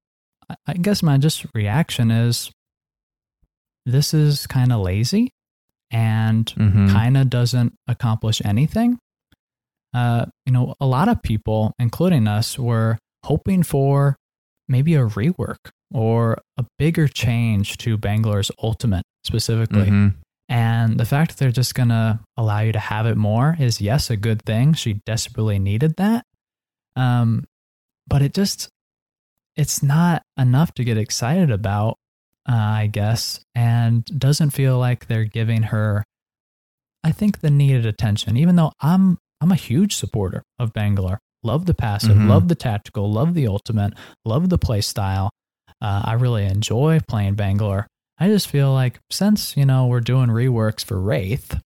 Speaker 3: I- I guess my just reaction is this is kind of lazy and
Speaker 2: Mhm.
Speaker 3: kind of doesn't accomplish anything. Uh, you know, a lot of people, including us, were hoping for maybe a rework or a bigger change to Bangalore's ultimate specifically.
Speaker 2: Mhm.
Speaker 3: And the fact that they're just going to allow you to have it more is, yes, a good thing. She desperately needed that. Um, but it just, it's not enough to get excited about, uh, I guess, and doesn't feel like they're giving her, I think, the needed attention, even though I'm, I'm a huge supporter of Bangalore. Love the passive,
Speaker 2: Mhm.
Speaker 3: love the tactical, love the ultimate, love the play style. Uh, I really enjoy playing Bangalore. I just feel like since, you know, we're doing reworks for Wraith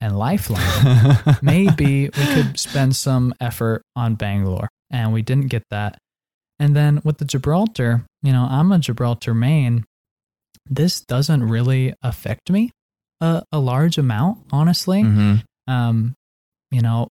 Speaker 3: and Lifeline, <laughs> maybe we could spend some effort on Bangalore. And we didn't get that. And then with the Gibraltar, you know, I'm a Gibraltar main. This doesn't really affect me a, a large amount, honestly.
Speaker 2: Mhm.
Speaker 3: Um, you know,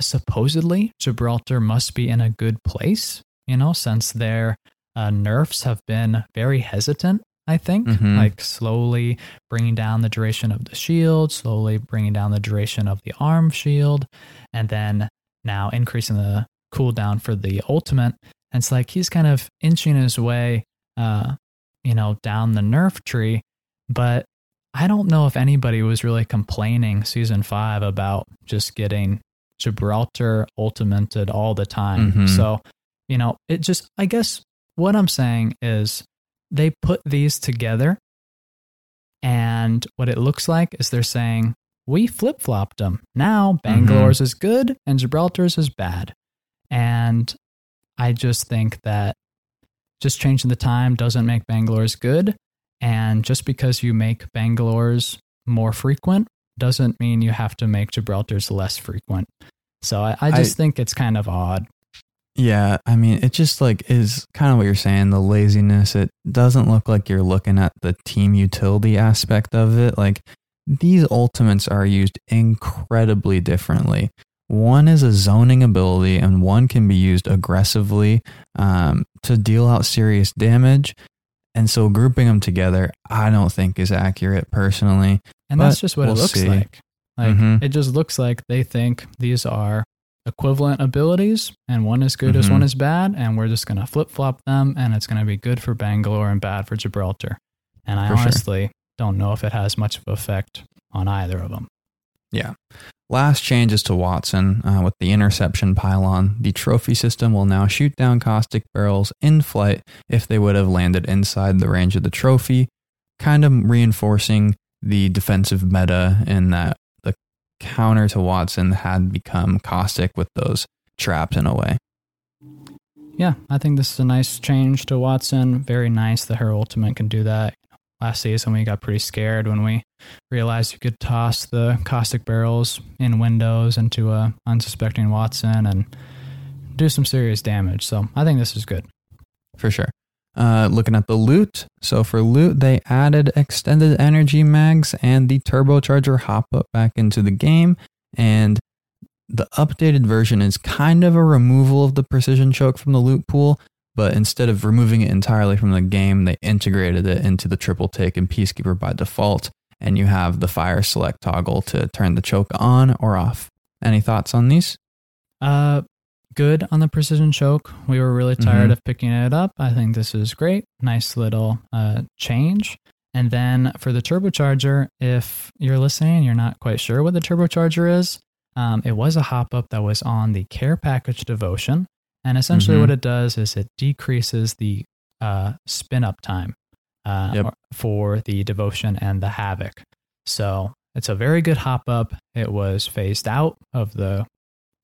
Speaker 3: supposedly Gibraltar must be in a good place, you know, since their uh, nerfs have been very hesitant, I think,
Speaker 2: Mhm.
Speaker 3: like slowly bringing down the duration of the shield, slowly bringing down the duration of the arm shield, and then now increasing the cooldown for the ultimate. And it's like he's kind of inching his way, uh, you know, down the nerf tree, but I don't know if anybody was really complaining season five about just getting Gibraltar ultimated all the time.
Speaker 2: Mhm.
Speaker 3: So, you know, it just, I guess what I'm saying is they put these together. And what it looks like is they're saying, we flip flopped them. Now mm-hmm. Bangalore's is good and Gibraltar's is bad. And I just think that just changing the time doesn't make Bangalore's good. And just because you make Bangalore's more frequent doesn't mean you have to make Gibraltar's less frequent. So I, I just
Speaker 2: I-
Speaker 3: think it's kind of odd.
Speaker 2: Yeah, I mean, it just like is kind of what you're saying, the laziness. It doesn't look like you're looking at the team utility aspect of it. Like these ultimates are used incredibly differently. One is a zoning ability, and one can be used aggressively um, to deal out serious damage. And so, grouping them together, I don't think is accurate personally.
Speaker 3: And that's just what
Speaker 2: we'll
Speaker 3: it looks
Speaker 2: see.
Speaker 3: like. Like
Speaker 2: Mhm.
Speaker 3: it just looks like they think these are equivalent abilities and one is good as
Speaker 2: Mhm.
Speaker 3: one is bad and we're just going to flip-flop them and it's going to be good for Bangalore and bad for Gibraltar. And I
Speaker 2: For sure.
Speaker 3: honestly don't know if it has much of an effect on either of them. Yeah.
Speaker 2: Last changes to Wattson uh, with the interception pylon. The trophy system will now shoot down caustic barrels in flight if they would have landed inside the range of the trophy, kind of reinforcing the defensive meta in that counter to Wattson had become caustic with those traps in a way.
Speaker 3: Yeah, I think this is a nice change to Wattson. Very nice that her ultimate can do that. Last season, we got pretty scared when we realized you could toss the caustic barrels in windows into a unsuspecting Wattson and do some serious damage. So I think this is good.
Speaker 2: for sure. Uh, looking at the loot. So for loot, they added extended energy mags and the turbocharger hop up back into the game. And the updated version is kind of a removal of the precision choke from the loot pool, but instead of removing it entirely from the game, they integrated it into the triple take and Peacekeeper by default. And you have the fire select toggle to turn the choke on or off. Any thoughts on these?
Speaker 3: Uh, good on the precision choke. We were really tired
Speaker 2: Mhm.
Speaker 3: of picking it up. I think this is great. Nice little uh, change. And then for the turbocharger, if you're listening you're not quite sure what the turbocharger is, um, it was a hop up that was on the care package devotion. And essentially,
Speaker 2: Mhm.
Speaker 3: what it does is it decreases the uh, spin up time uh,
Speaker 2: Yep.
Speaker 3: for the devotion and the havoc. So it's a very good hop up. It was phased out of the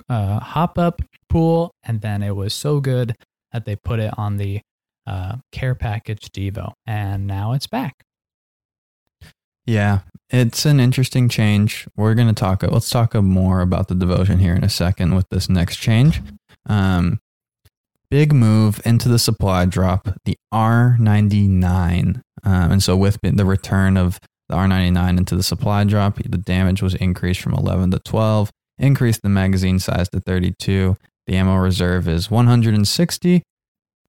Speaker 3: uh, hop up pool, and then it was so good that they put it on the uh, care package Devo, and now it's back.
Speaker 2: Yeah, it's an interesting change. We're going to talk, let's talk more about the devotion here in a second with this next change. Um, big move into the supply drop, the R99. Um, and so with the return of the R99 into the supply drop, the damage was increased from 11 to 12, increased the magazine size to 32. The ammo reserve is 160,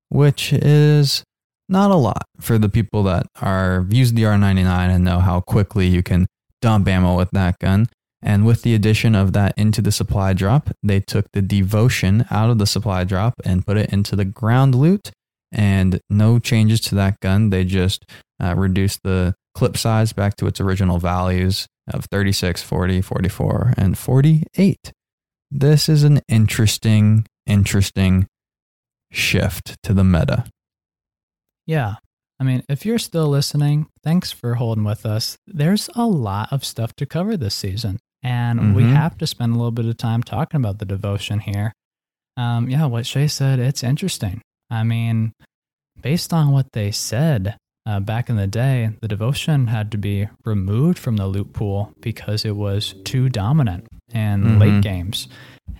Speaker 2: which is not a lot for the people that are used the R99 and know how quickly you can dump ammo with that gun. And with the addition of that into the supply drop, they took the devotion out of the supply drop and put it into the ground loot. and no changes to that gun. They just uh, reduced the clip size back to its original values of 36, 40, 44, and 48. This is an interesting, interesting shift to the meta.
Speaker 3: Yeah. I mean, if you're still listening, thanks for holding with us. There's a lot of stuff to cover this season, and we
Speaker 2: Mhm.
Speaker 3: have to spend a little bit of time talking about the devotion here. Um, yeah, what Shay said, it's interesting. I mean, based on what they said uh, back in the day, the devotion had to be removed from the loot pool because it was too dominant in
Speaker 2: Mhm.
Speaker 3: late games.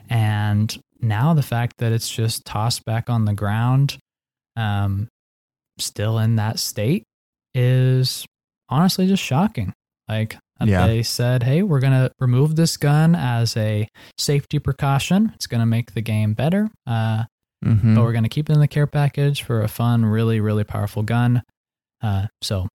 Speaker 3: And now the fact that it's just tossed back on the ground, um, still in that state, is honestly just shocking. Like
Speaker 2: Yeah.
Speaker 3: they said, hey, we're going to remove this gun as a safety precaution. It's going to make the game better. Uh,
Speaker 2: Mhm.
Speaker 3: but we're going to keep it in the care package for a fun, really, really powerful gun. Uh, so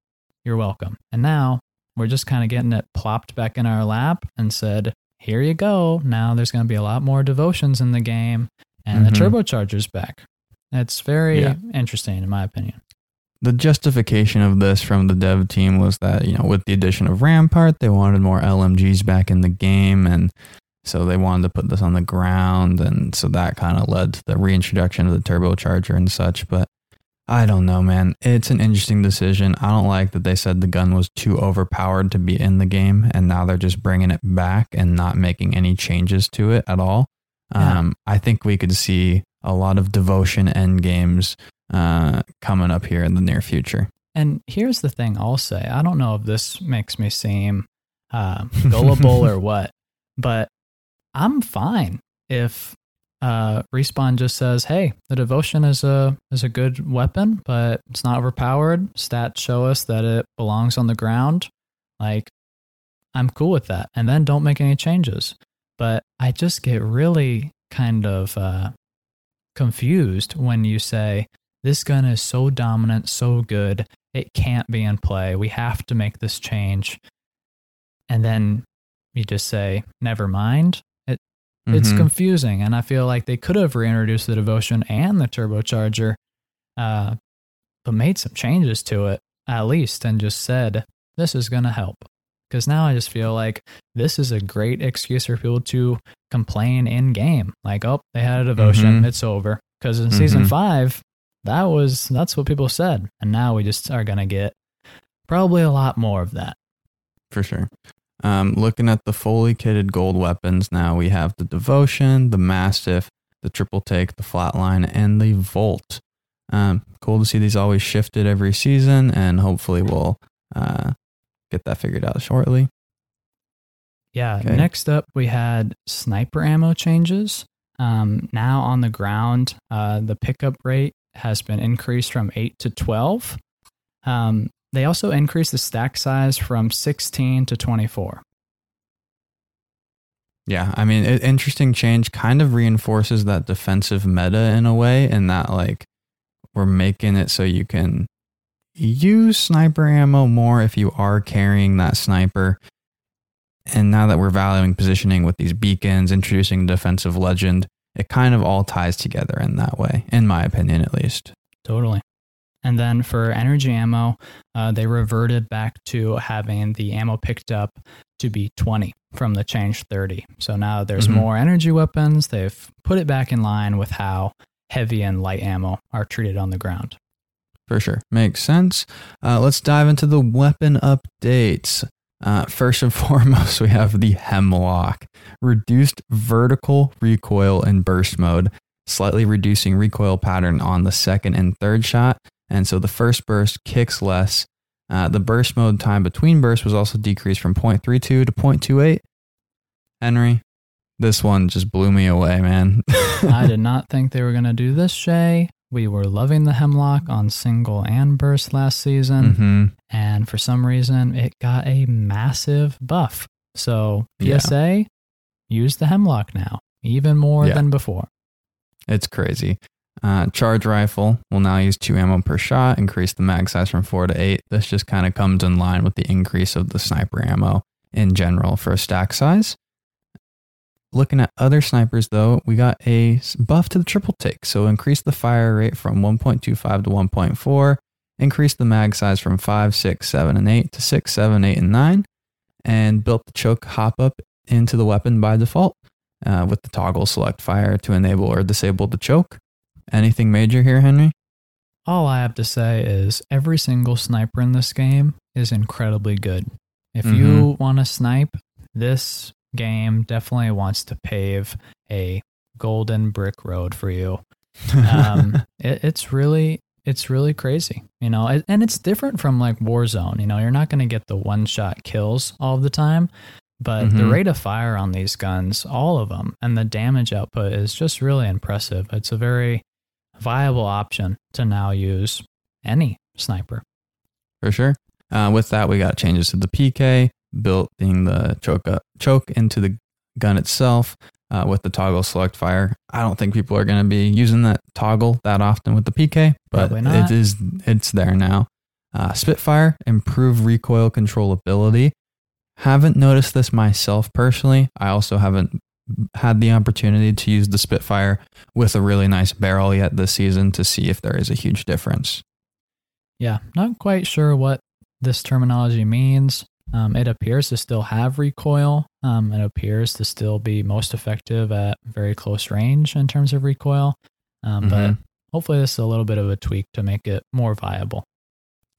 Speaker 3: you're welcome. And now we're just kind of getting it plopped back in our lap and said, here you go. Now there's going to be a lot more devotions in the game and the
Speaker 2: Mhm.
Speaker 3: turbocharger's back. It's very
Speaker 2: Yeah.
Speaker 3: interesting, in my opinion.
Speaker 2: the justification of this from the dev team was that you know with the addition of Rampart, they wanted more LMGs back in the game, and so they wanted to put this on the ground, and so that kind of led to the reintroduction of the turbocharger and such. But I don't know, man. It's an interesting decision. I don't like that they said the gun was too overpowered to be in the game, and now they're just bringing it back and not making any changes to it at all.
Speaker 3: Yeah.
Speaker 2: Um, I think we could see a lot of devotion end games uh, coming up here in the near future.
Speaker 3: And here's the thing I'll say I don't know if this makes me seem uh, <laughs> gullible or what, but I'm fine if uh, Respawn just says, "Hey, the devotion is a is a good weapon, but it's not overpowered. Stats show us that it belongs on the ground." Like, I'm cool with that, and then don't make any changes. But I just get really kind of uh, confused when you say this gun is so dominant, so good, it can't be in play. We have to make this change. And then you just say, never mind. It, It's confusing. And I feel like they could have reintroduced the devotion and the turbocharger, uh, but made some changes to it at least and just said, this is going to help. Because now I just feel like this is a great excuse for people to complain in game. Like, oh, they had a devotion,
Speaker 2: Mhm.
Speaker 3: it's over. Because in season
Speaker 2: Mhm.
Speaker 3: five, that was that's what people said, and now we just are gonna get probably a lot more of that.
Speaker 2: for sure. Um, looking at the fully kitted gold weapons now, we have the Devotion, the Mastiff, the Triple Take, the Flatline, and the Volt. Um, cool to see these always shifted every season, and hopefully we'll uh, get that figured out shortly.
Speaker 3: Yeah.
Speaker 2: Okay.
Speaker 3: Next up, we had sniper ammo changes. Um, now on the ground, uh, the pickup rate has been increased from eight to twelve. Um, they also increased the stack size from sixteen to twenty-four.
Speaker 2: Yeah, I mean, it, interesting change kind of reinforces that defensive meta in a way, in that like we're making it so you can use sniper ammo more if you are carrying that sniper. And now that we're valuing positioning with these beacons, introducing defensive legend, it kind of all ties together in that way, in my opinion, at least.
Speaker 3: Totally. And then for energy ammo, uh, they reverted back to having the ammo picked up to be 20 from the change 30. So now there's
Speaker 2: Mhm.
Speaker 3: more energy weapons. They've put it back in line with how heavy and light ammo are treated on the ground.
Speaker 2: For sure. Makes sense. Uh, let's dive into the weapon updates. Uh, first and <laughs> foremost, we have the Hemlock. Reduced vertical recoil in burst mode, slightly reducing recoil pattern on the second and third shot. And so the first burst kicks less. Uh, the burst mode time between bursts was also decreased from 0.32 to 0.28. Henry, this one just blew me away, man. <laughs>
Speaker 3: I did not think they were going to do this, Shay. We were loving the Hemlock on single and burst last season.
Speaker 2: hmm
Speaker 3: and for some reason it got a massive buff. So
Speaker 2: Yeah.
Speaker 3: PSA, use the hemlock now, even more
Speaker 2: Yeah.
Speaker 3: than before.
Speaker 2: It's crazy. Uh, charge rifle will now use two ammo per shot, increase the mag size from four to eight. This just kind of comes in line with the increase of the sniper ammo in general for a stack size. looking at other snipers, though, we got a buff to the triple take. So increase the fire rate from 1.25 to 1.4, increase the mag size from 5, 6, 7, and 8 to 6, 7, 8, and 9, and built the choke hop up into the weapon by default uh, with the toggle select fire to enable or disable the choke. Anything major here, Henry?
Speaker 3: All I have to say is every single sniper in this game is incredibly good. If you want to snipe, this game definitely wants to pave a golden brick road for you. Um, <laughs> it, it's really it's really crazy, you know, and- it's different from like Warzone. You know, you're not going to get the one shot kills all the time, but the
Speaker 2: Mhm.
Speaker 3: rate of fire on these guns, all of them, and the damage output is just really impressive. It's a very viable option to now use any sniper.
Speaker 2: for sure. Uh, with that, we got changes to the PK, building the choke up, choke into the gun itself uh, with the toggle select fire. I don't think people are going to be using that toggle that often with the PK, but it is it's there now. Uh, Spitfire improved recoil controllability. Haven't noticed this myself personally. I also haven't had the opportunity to use the Spitfire with a really nice barrel yet this season to see if there is a huge difference.
Speaker 3: Yeah, not quite sure what this terminology means. Um, it appears to still have recoil. Um, it appears to still be most effective at very close range in terms of recoil. Um, But
Speaker 2: Mhm.
Speaker 3: hopefully, this is a little bit of a tweak to make it more viable.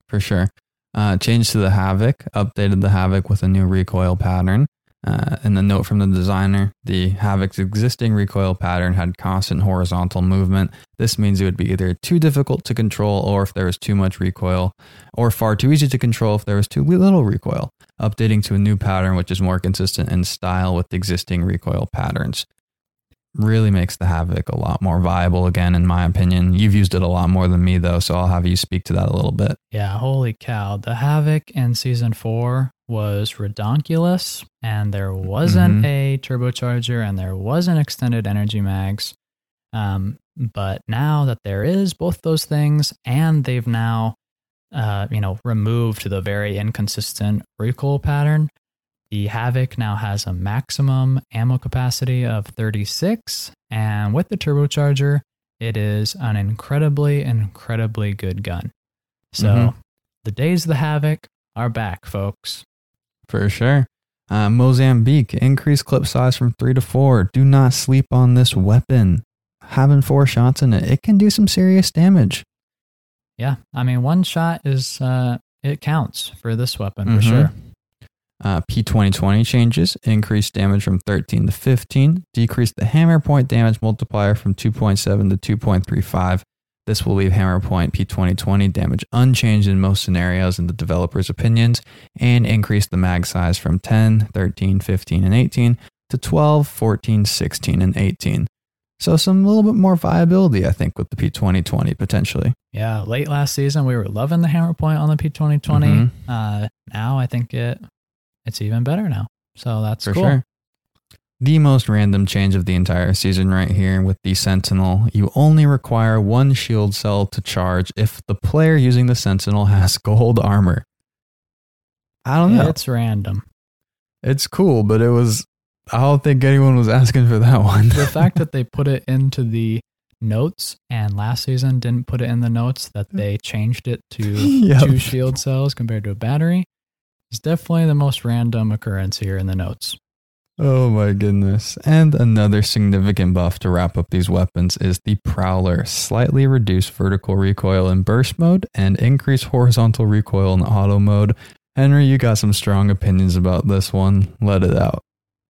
Speaker 2: for sure. Uh, changed to the Havoc, updated the Havoc with a new recoil pattern. Uh, and the note from the designer the Havoc's existing recoil pattern had constant horizontal movement. This means it would be either too difficult to control or if there was too much recoil, or far too easy to control if there was too little recoil. Updating to a new pattern which is more consistent in style with existing recoil patterns. Really makes the Havoc a lot more viable again, in my opinion. You've used it a lot more than me, though, so I'll have you speak to that a little bit.
Speaker 3: Yeah, holy cow. The Havoc in season four was redonkulous, and there wasn't
Speaker 2: Mhm.
Speaker 3: a turbocharger and there wasn't extended energy mags. Um, but now that there is both those things, and they've now, uh, you know, removed the very inconsistent recoil pattern, the Havoc now has a maximum ammo capacity of 36, and with the turbocharger, it is an incredibly, incredibly good gun. So
Speaker 2: Mhm.
Speaker 3: the days of the Havoc are back, folks.
Speaker 2: For sure. Uh, Mozambique, increase clip size from three to four. Do not sleep on this weapon. Having four shots in it, it can do some serious damage.
Speaker 3: Yeah, I mean, one shot is uh, it counts for this weapon for
Speaker 2: Mhm.
Speaker 3: sure.
Speaker 2: Uh, P2020 changes, increase damage from 13 to 15, decrease the hammer point damage multiplier from 2.7 to 2.35. This will leave hammer point P2020 damage unchanged in most scenarios in the developer's opinions, and increase the mag size from 10, 13, 15, and 18 to 12, 14, 16, and 18. So some little bit more viability, I think, with the P2020 potentially.
Speaker 3: Yeah, late last season we were loving the hammer point on the P2020.
Speaker 2: Mhm.
Speaker 3: Uh, now I think it it's even better now. So that's
Speaker 2: For
Speaker 3: cool.
Speaker 2: sure. The most random change of the entire season, right here with the Sentinel. You only require one shield cell to charge if the player using the Sentinel has gold armor. I don't know.
Speaker 3: It's random.
Speaker 2: It's cool, but it was. I don't think anyone was asking for that <laughs> one.
Speaker 3: the fact that they put it into the notes and last season didn't put it in the notes that they changed it to <laughs>
Speaker 2: Yep.
Speaker 3: two shield cells compared to a battery is definitely the most random occurrence here in the notes.
Speaker 2: Oh my goodness. And another significant buff to wrap up these weapons is the Prowler. Slightly reduced vertical recoil in burst mode and increased horizontal recoil in auto mode. Henry, you got some strong opinions about this one. Let it out.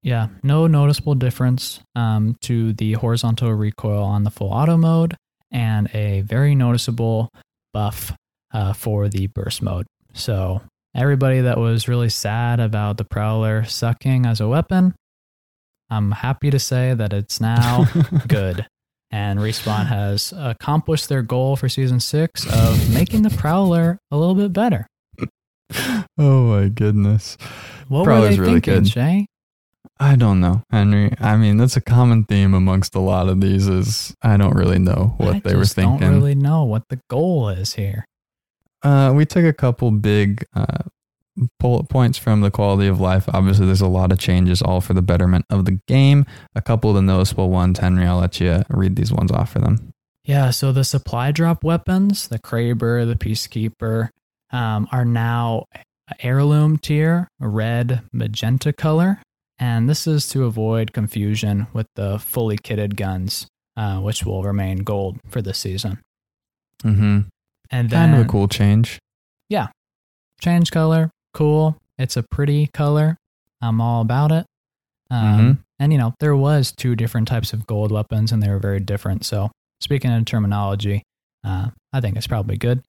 Speaker 3: Yeah, no noticeable difference um, to the horizontal recoil on the full auto mode, and a very noticeable buff uh, for the burst mode. So, everybody that was really sad about the Prowler sucking as a weapon, I'm happy to say that it's now <laughs> good. And Respawn has accomplished their goal for season six of making the Prowler a little bit better. <laughs>
Speaker 2: oh my goodness.
Speaker 3: What
Speaker 2: Prowler's
Speaker 3: were they
Speaker 2: really
Speaker 3: thinking,
Speaker 2: good.
Speaker 3: Shay?
Speaker 2: I don't know, Henry. I mean, that's a common theme amongst a lot of these is I don't really know what
Speaker 3: I
Speaker 2: they were thinking.
Speaker 3: don't really know what the goal is here.
Speaker 2: Uh, we took a couple big uh, points from the quality of life. Obviously, there's a lot of changes, all for the betterment of the game. A couple of the noticeable ones, Henry, I'll let you read these ones off for them.
Speaker 3: Yeah, so the supply drop weapons, the Kraber, the Peacekeeper, um, are now heirloom tier, red, magenta color. And this is to avoid confusion with the fully kitted guns, uh, which will remain gold for this season.
Speaker 2: Mm-hmm.
Speaker 3: And then
Speaker 2: Kind of a cool change.
Speaker 3: Yeah, change color, cool. It's a pretty color. I'm all about it. Um,
Speaker 2: Mhm.
Speaker 3: And you know, there was two different types of gold weapons, and they were very different. So, speaking in terminology, uh, I think it's probably good.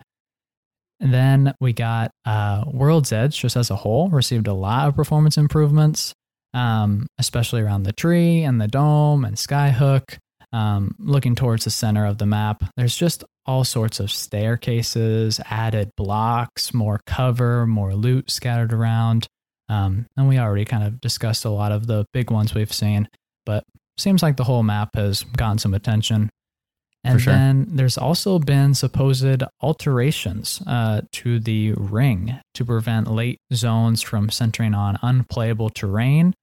Speaker 3: And then we got uh, World's Edge, just as a whole, received a lot of performance improvements, um, especially around the tree and the dome and Skyhook. Um, looking towards the center of the map, there's just all sorts of staircases, added blocks, more cover, more loot scattered around. Um, and we already kind of discussed a lot of the big ones we've seen, but seems like the whole map has gotten some attention. And
Speaker 2: sure.
Speaker 3: then there's also been supposed alterations uh, to the ring to prevent late zones from centering on unplayable terrain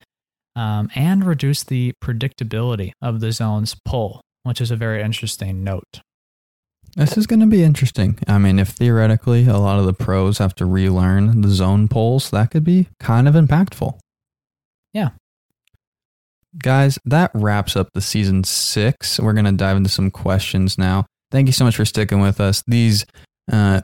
Speaker 3: um, and reduce the predictability of the zone's pull, which is a very interesting note.
Speaker 2: This is going to be interesting. I mean, if theoretically a lot of the pros have to relearn the zone pulls, that could be kind of impactful.
Speaker 3: Yeah.
Speaker 2: Guys, that wraps up the season six. We're going to dive into some questions now. Thank you so much for sticking with us. These uh,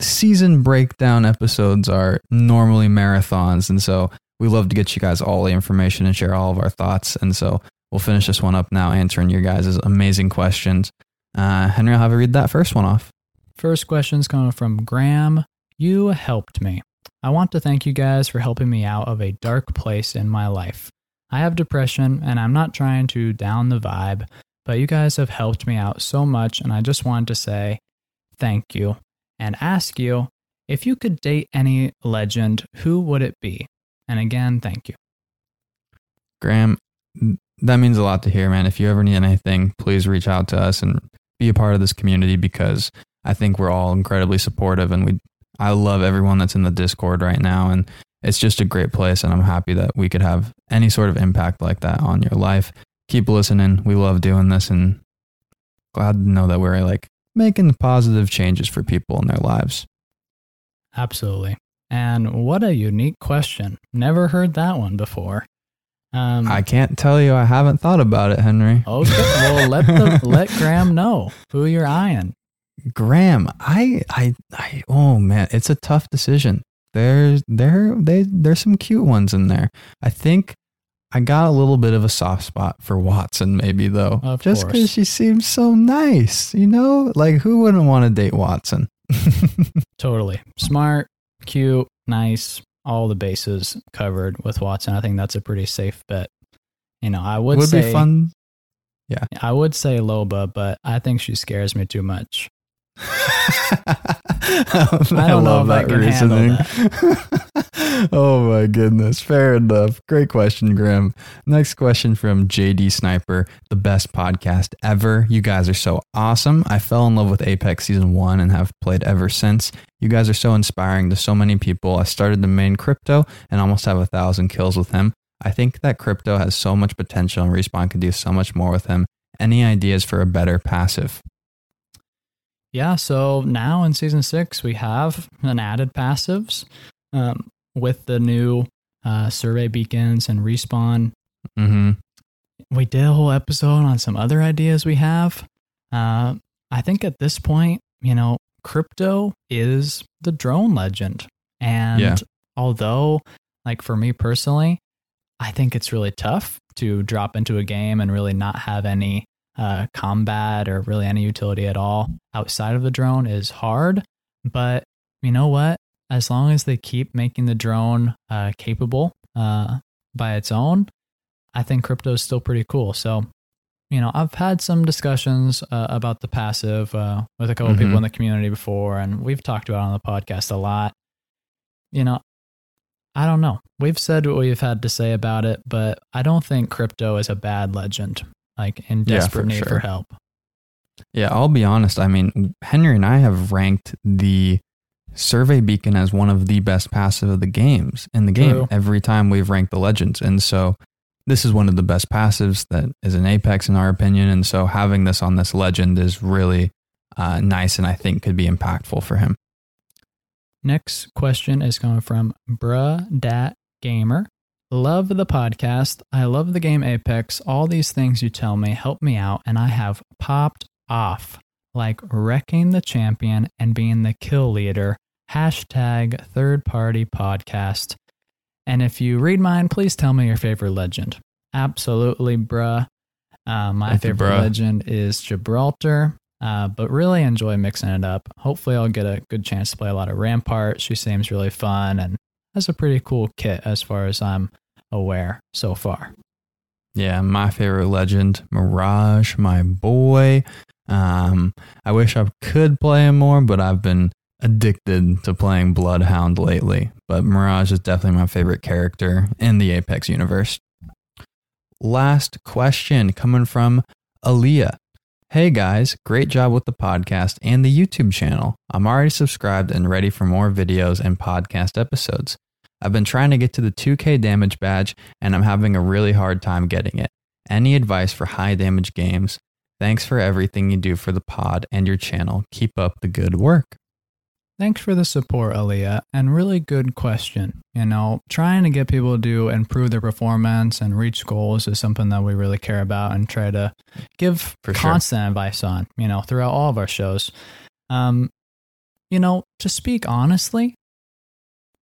Speaker 2: season breakdown episodes are normally marathons. And so we love to get you guys all the information and share all of our thoughts. And so we'll finish this one up now, answering your guys' amazing questions. Uh, Henry, I'll have you read that first one off.
Speaker 3: First question's coming from Graham. You helped me. I want to thank you guys for helping me out of a dark place in my life. I have depression and I'm not trying to down the vibe, but you guys have helped me out so much and I just wanted to say thank you and ask you if you could date any legend, who would it be? And again, thank you.
Speaker 2: Graham, that means a lot to hear, man. If you ever need anything, please reach out to us and be a part of this community because I think we're all incredibly supportive and we I love everyone that's in the Discord right now and it's just a great place and I'm happy that we could have any sort of impact like that on your life. Keep listening. We love doing this and glad to know that we're like making positive changes for people in their lives.
Speaker 3: Absolutely. And what a unique question. Never heard that one before. Um,
Speaker 2: I can't tell you I haven't thought about it, Henry. <laughs>
Speaker 3: Okay, well let the <laughs> let Graham know who you're eyeing.
Speaker 2: Graham, I, I, I, oh man, it's a tough decision. There's, there, they, there's some cute ones in there. I think I got a little bit of a soft spot for Wattson, maybe though,
Speaker 3: Of
Speaker 2: just because she seems so nice. You know, like who wouldn't want to date Wattson? <laughs>
Speaker 3: Totally smart, cute, nice, all the bases covered with Wattson. I think that's a pretty safe bet. You know, I would,
Speaker 2: Would
Speaker 3: say
Speaker 2: be fun.
Speaker 3: Yeah, I would say Loba, but I think she scares me too much. <laughs>
Speaker 2: I,
Speaker 3: don't know if I
Speaker 2: that
Speaker 3: can handle
Speaker 2: reasoning. <laughs> <laughs> oh my goodness. Fair enough. Great question, Graham. Next question from JD Sniper, the best podcast ever. You guys are so awesome. I fell in love with Apex Season 1 and have played ever since. You guys are so inspiring to so many people. I started the main crypto and almost have a thousand kills with him. I think that crypto has so much potential and Respawn could do so much more with him. Any ideas for a better passive?
Speaker 3: Yeah, so now in season six, we have an added passives um, with the new uh, survey beacons and respawn.
Speaker 2: Mm-hmm.
Speaker 3: We did a whole episode on some other ideas we have. Uh, I think at this point, you know, crypto is the drone legend. And
Speaker 2: Yeah.
Speaker 3: although, like for me personally, I think it's really tough to drop into a game and really not have any uh, combat or really any utility at all outside of the drone is hard. But you know what? As long as they keep making the drone uh, capable uh, by its own, I think crypto is still pretty cool. So, you know, I've had some discussions uh, about the passive uh, with a couple
Speaker 2: Mhm.
Speaker 3: people in the community before, and we've talked about it on the podcast a lot. You know, I don't know. We've said what we've had to say about it, but I don't think crypto is a bad legend, like in
Speaker 2: Yeah,
Speaker 3: desperate
Speaker 2: for
Speaker 3: need for help.
Speaker 2: Yeah, I'll be honest. I mean, Henry and I have ranked the Survey Beacon as one of the best passive of the games in the game
Speaker 3: True.
Speaker 2: every time we've ranked the legends. And so this is one of the best passives that is an Apex, in our opinion. And so having this on this legend is really uh, nice and I think could be impactful for him.
Speaker 3: Next question is coming from Bruh Dat Gamer. Love the podcast. I love the game Apex. All these things you tell me help me out, and I have popped off like wrecking the champion and being the kill leader. Hashtag third party podcast. And if you read mine, please tell me your favorite legend. Absolutely, bruh. Uh, my
Speaker 2: Thank
Speaker 3: favorite legend is Gibraltar, uh, but really enjoy mixing it up. Hopefully, I'll get a good chance to play a lot of Rampart. She seems really fun and has a pretty cool kit as far as I'm aware so far.
Speaker 2: Yeah, my favorite legend, Mirage, my boy. Um, I wish I could play him more, but I've been addicted to playing Bloodhound lately. But Mirage is definitely my favorite character in the Apex universe. Last question coming from Aaliyah. Hey guys, great job with the podcast and the YouTube channel. I'm already subscribed and ready for more videos and podcast episodes. I've been trying to get to the 2K damage badge and I'm having a really hard time getting it. Any advice for high damage games? Thanks for everything you do for the pod and your channel. Keep up the good work.
Speaker 3: Thanks for the support, Aaliyah, and really good question. You know, trying to get people to improve their performance and reach goals is something that we really care about and try to give
Speaker 2: For sure.
Speaker 3: constant advice on, you know, throughout all of our shows. Um, you know, to speak honestly,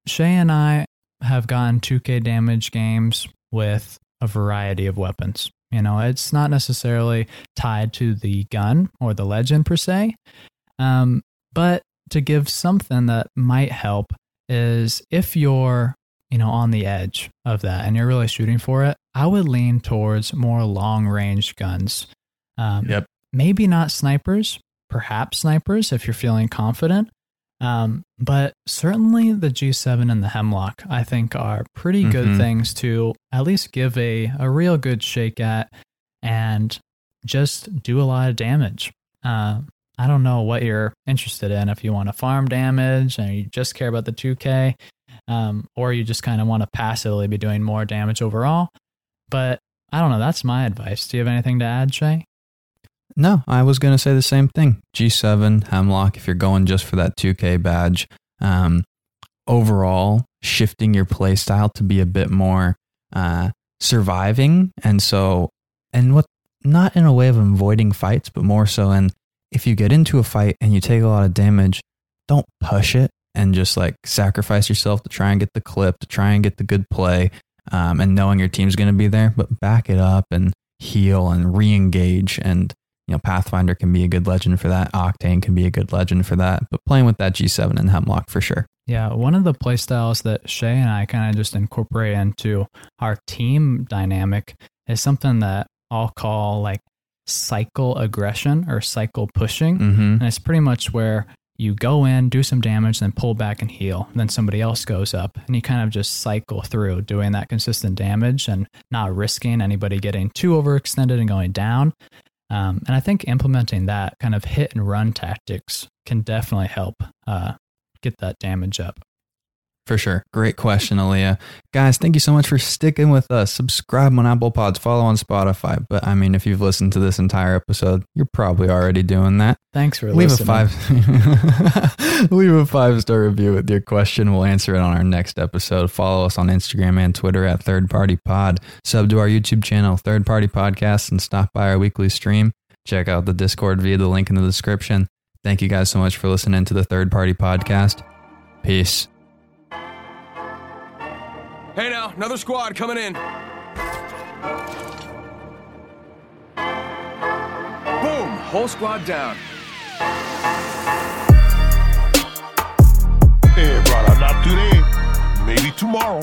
Speaker 3: Shay and I have gotten 2K damage games with a variety of weapons. You know, it's not necessarily tied to the gun or the legend per se. Um, but to give something that might help is if you're, you know, on the edge of that and you're really shooting for it, I would lean towards more long range guns. Um,
Speaker 2: Yep.
Speaker 3: Maybe not snipers, perhaps snipers if you're feeling confident. Um, but certainly the G7 and the Hemlock, I think, are pretty good
Speaker 2: Mhm.
Speaker 3: things to at least give a, a real good shake at and just do a lot of damage. Uh, I don't know what you're interested in. If you want to farm damage and you just care about the 2K, um, or you just kind of want to passively be doing more damage overall. But I don't know. That's my advice. Do you have anything to add, Shay?
Speaker 2: No, I was going to say the same thing. G7, Hemlock, if you're going just for that 2K badge, um, overall, shifting your play style to be a bit more uh, surviving. And so, and what, not in a way of avoiding fights, but more so in if you get into a fight and you take a lot of damage, don't push it and just like sacrifice yourself to try and get the clip, to try and get the good play, um, and knowing your team's going to be there, but back it up and heal and re-engage and you know pathfinder can be a good legend for that octane can be a good legend for that but playing with that g7 and hemlock for sure
Speaker 3: Yeah, one of the playstyles that Shay and I kind of just incorporate into our team dynamic is something that I'll call like cycle aggression or cycle pushing.
Speaker 2: mm-hmm.
Speaker 3: And it's pretty much where you go in, do some damage, then pull back and heal. And then somebody else goes up, and you kind of just cycle through doing that consistent damage and not risking anybody getting too overextended and going down. Um, and I think implementing that kind of hit and run tactics can definitely help uh, get that damage up.
Speaker 2: For sure. Great question Aaliyah. guys thank you so much for sticking with us. Subscribe on apple pods follow on spotify. But i mean if you've listened to this entire episode you're probably already doing that.
Speaker 3: Thanks for
Speaker 2: leave
Speaker 3: listening.
Speaker 2: a five <laughs> leave a five star review with your question. We'll answer it on our next episode. Follow us on instagram and twitter at third party pod. Sub to our youtube channel third party podcast and stop by our weekly stream. Check out the discord via the link in the description. Thank you guys so much for listening to the third party podcast. Peace
Speaker 1: Hey now, another squad coming in. Boom, whole squad down.
Speaker 4: Hey, brother, not today. Maybe tomorrow.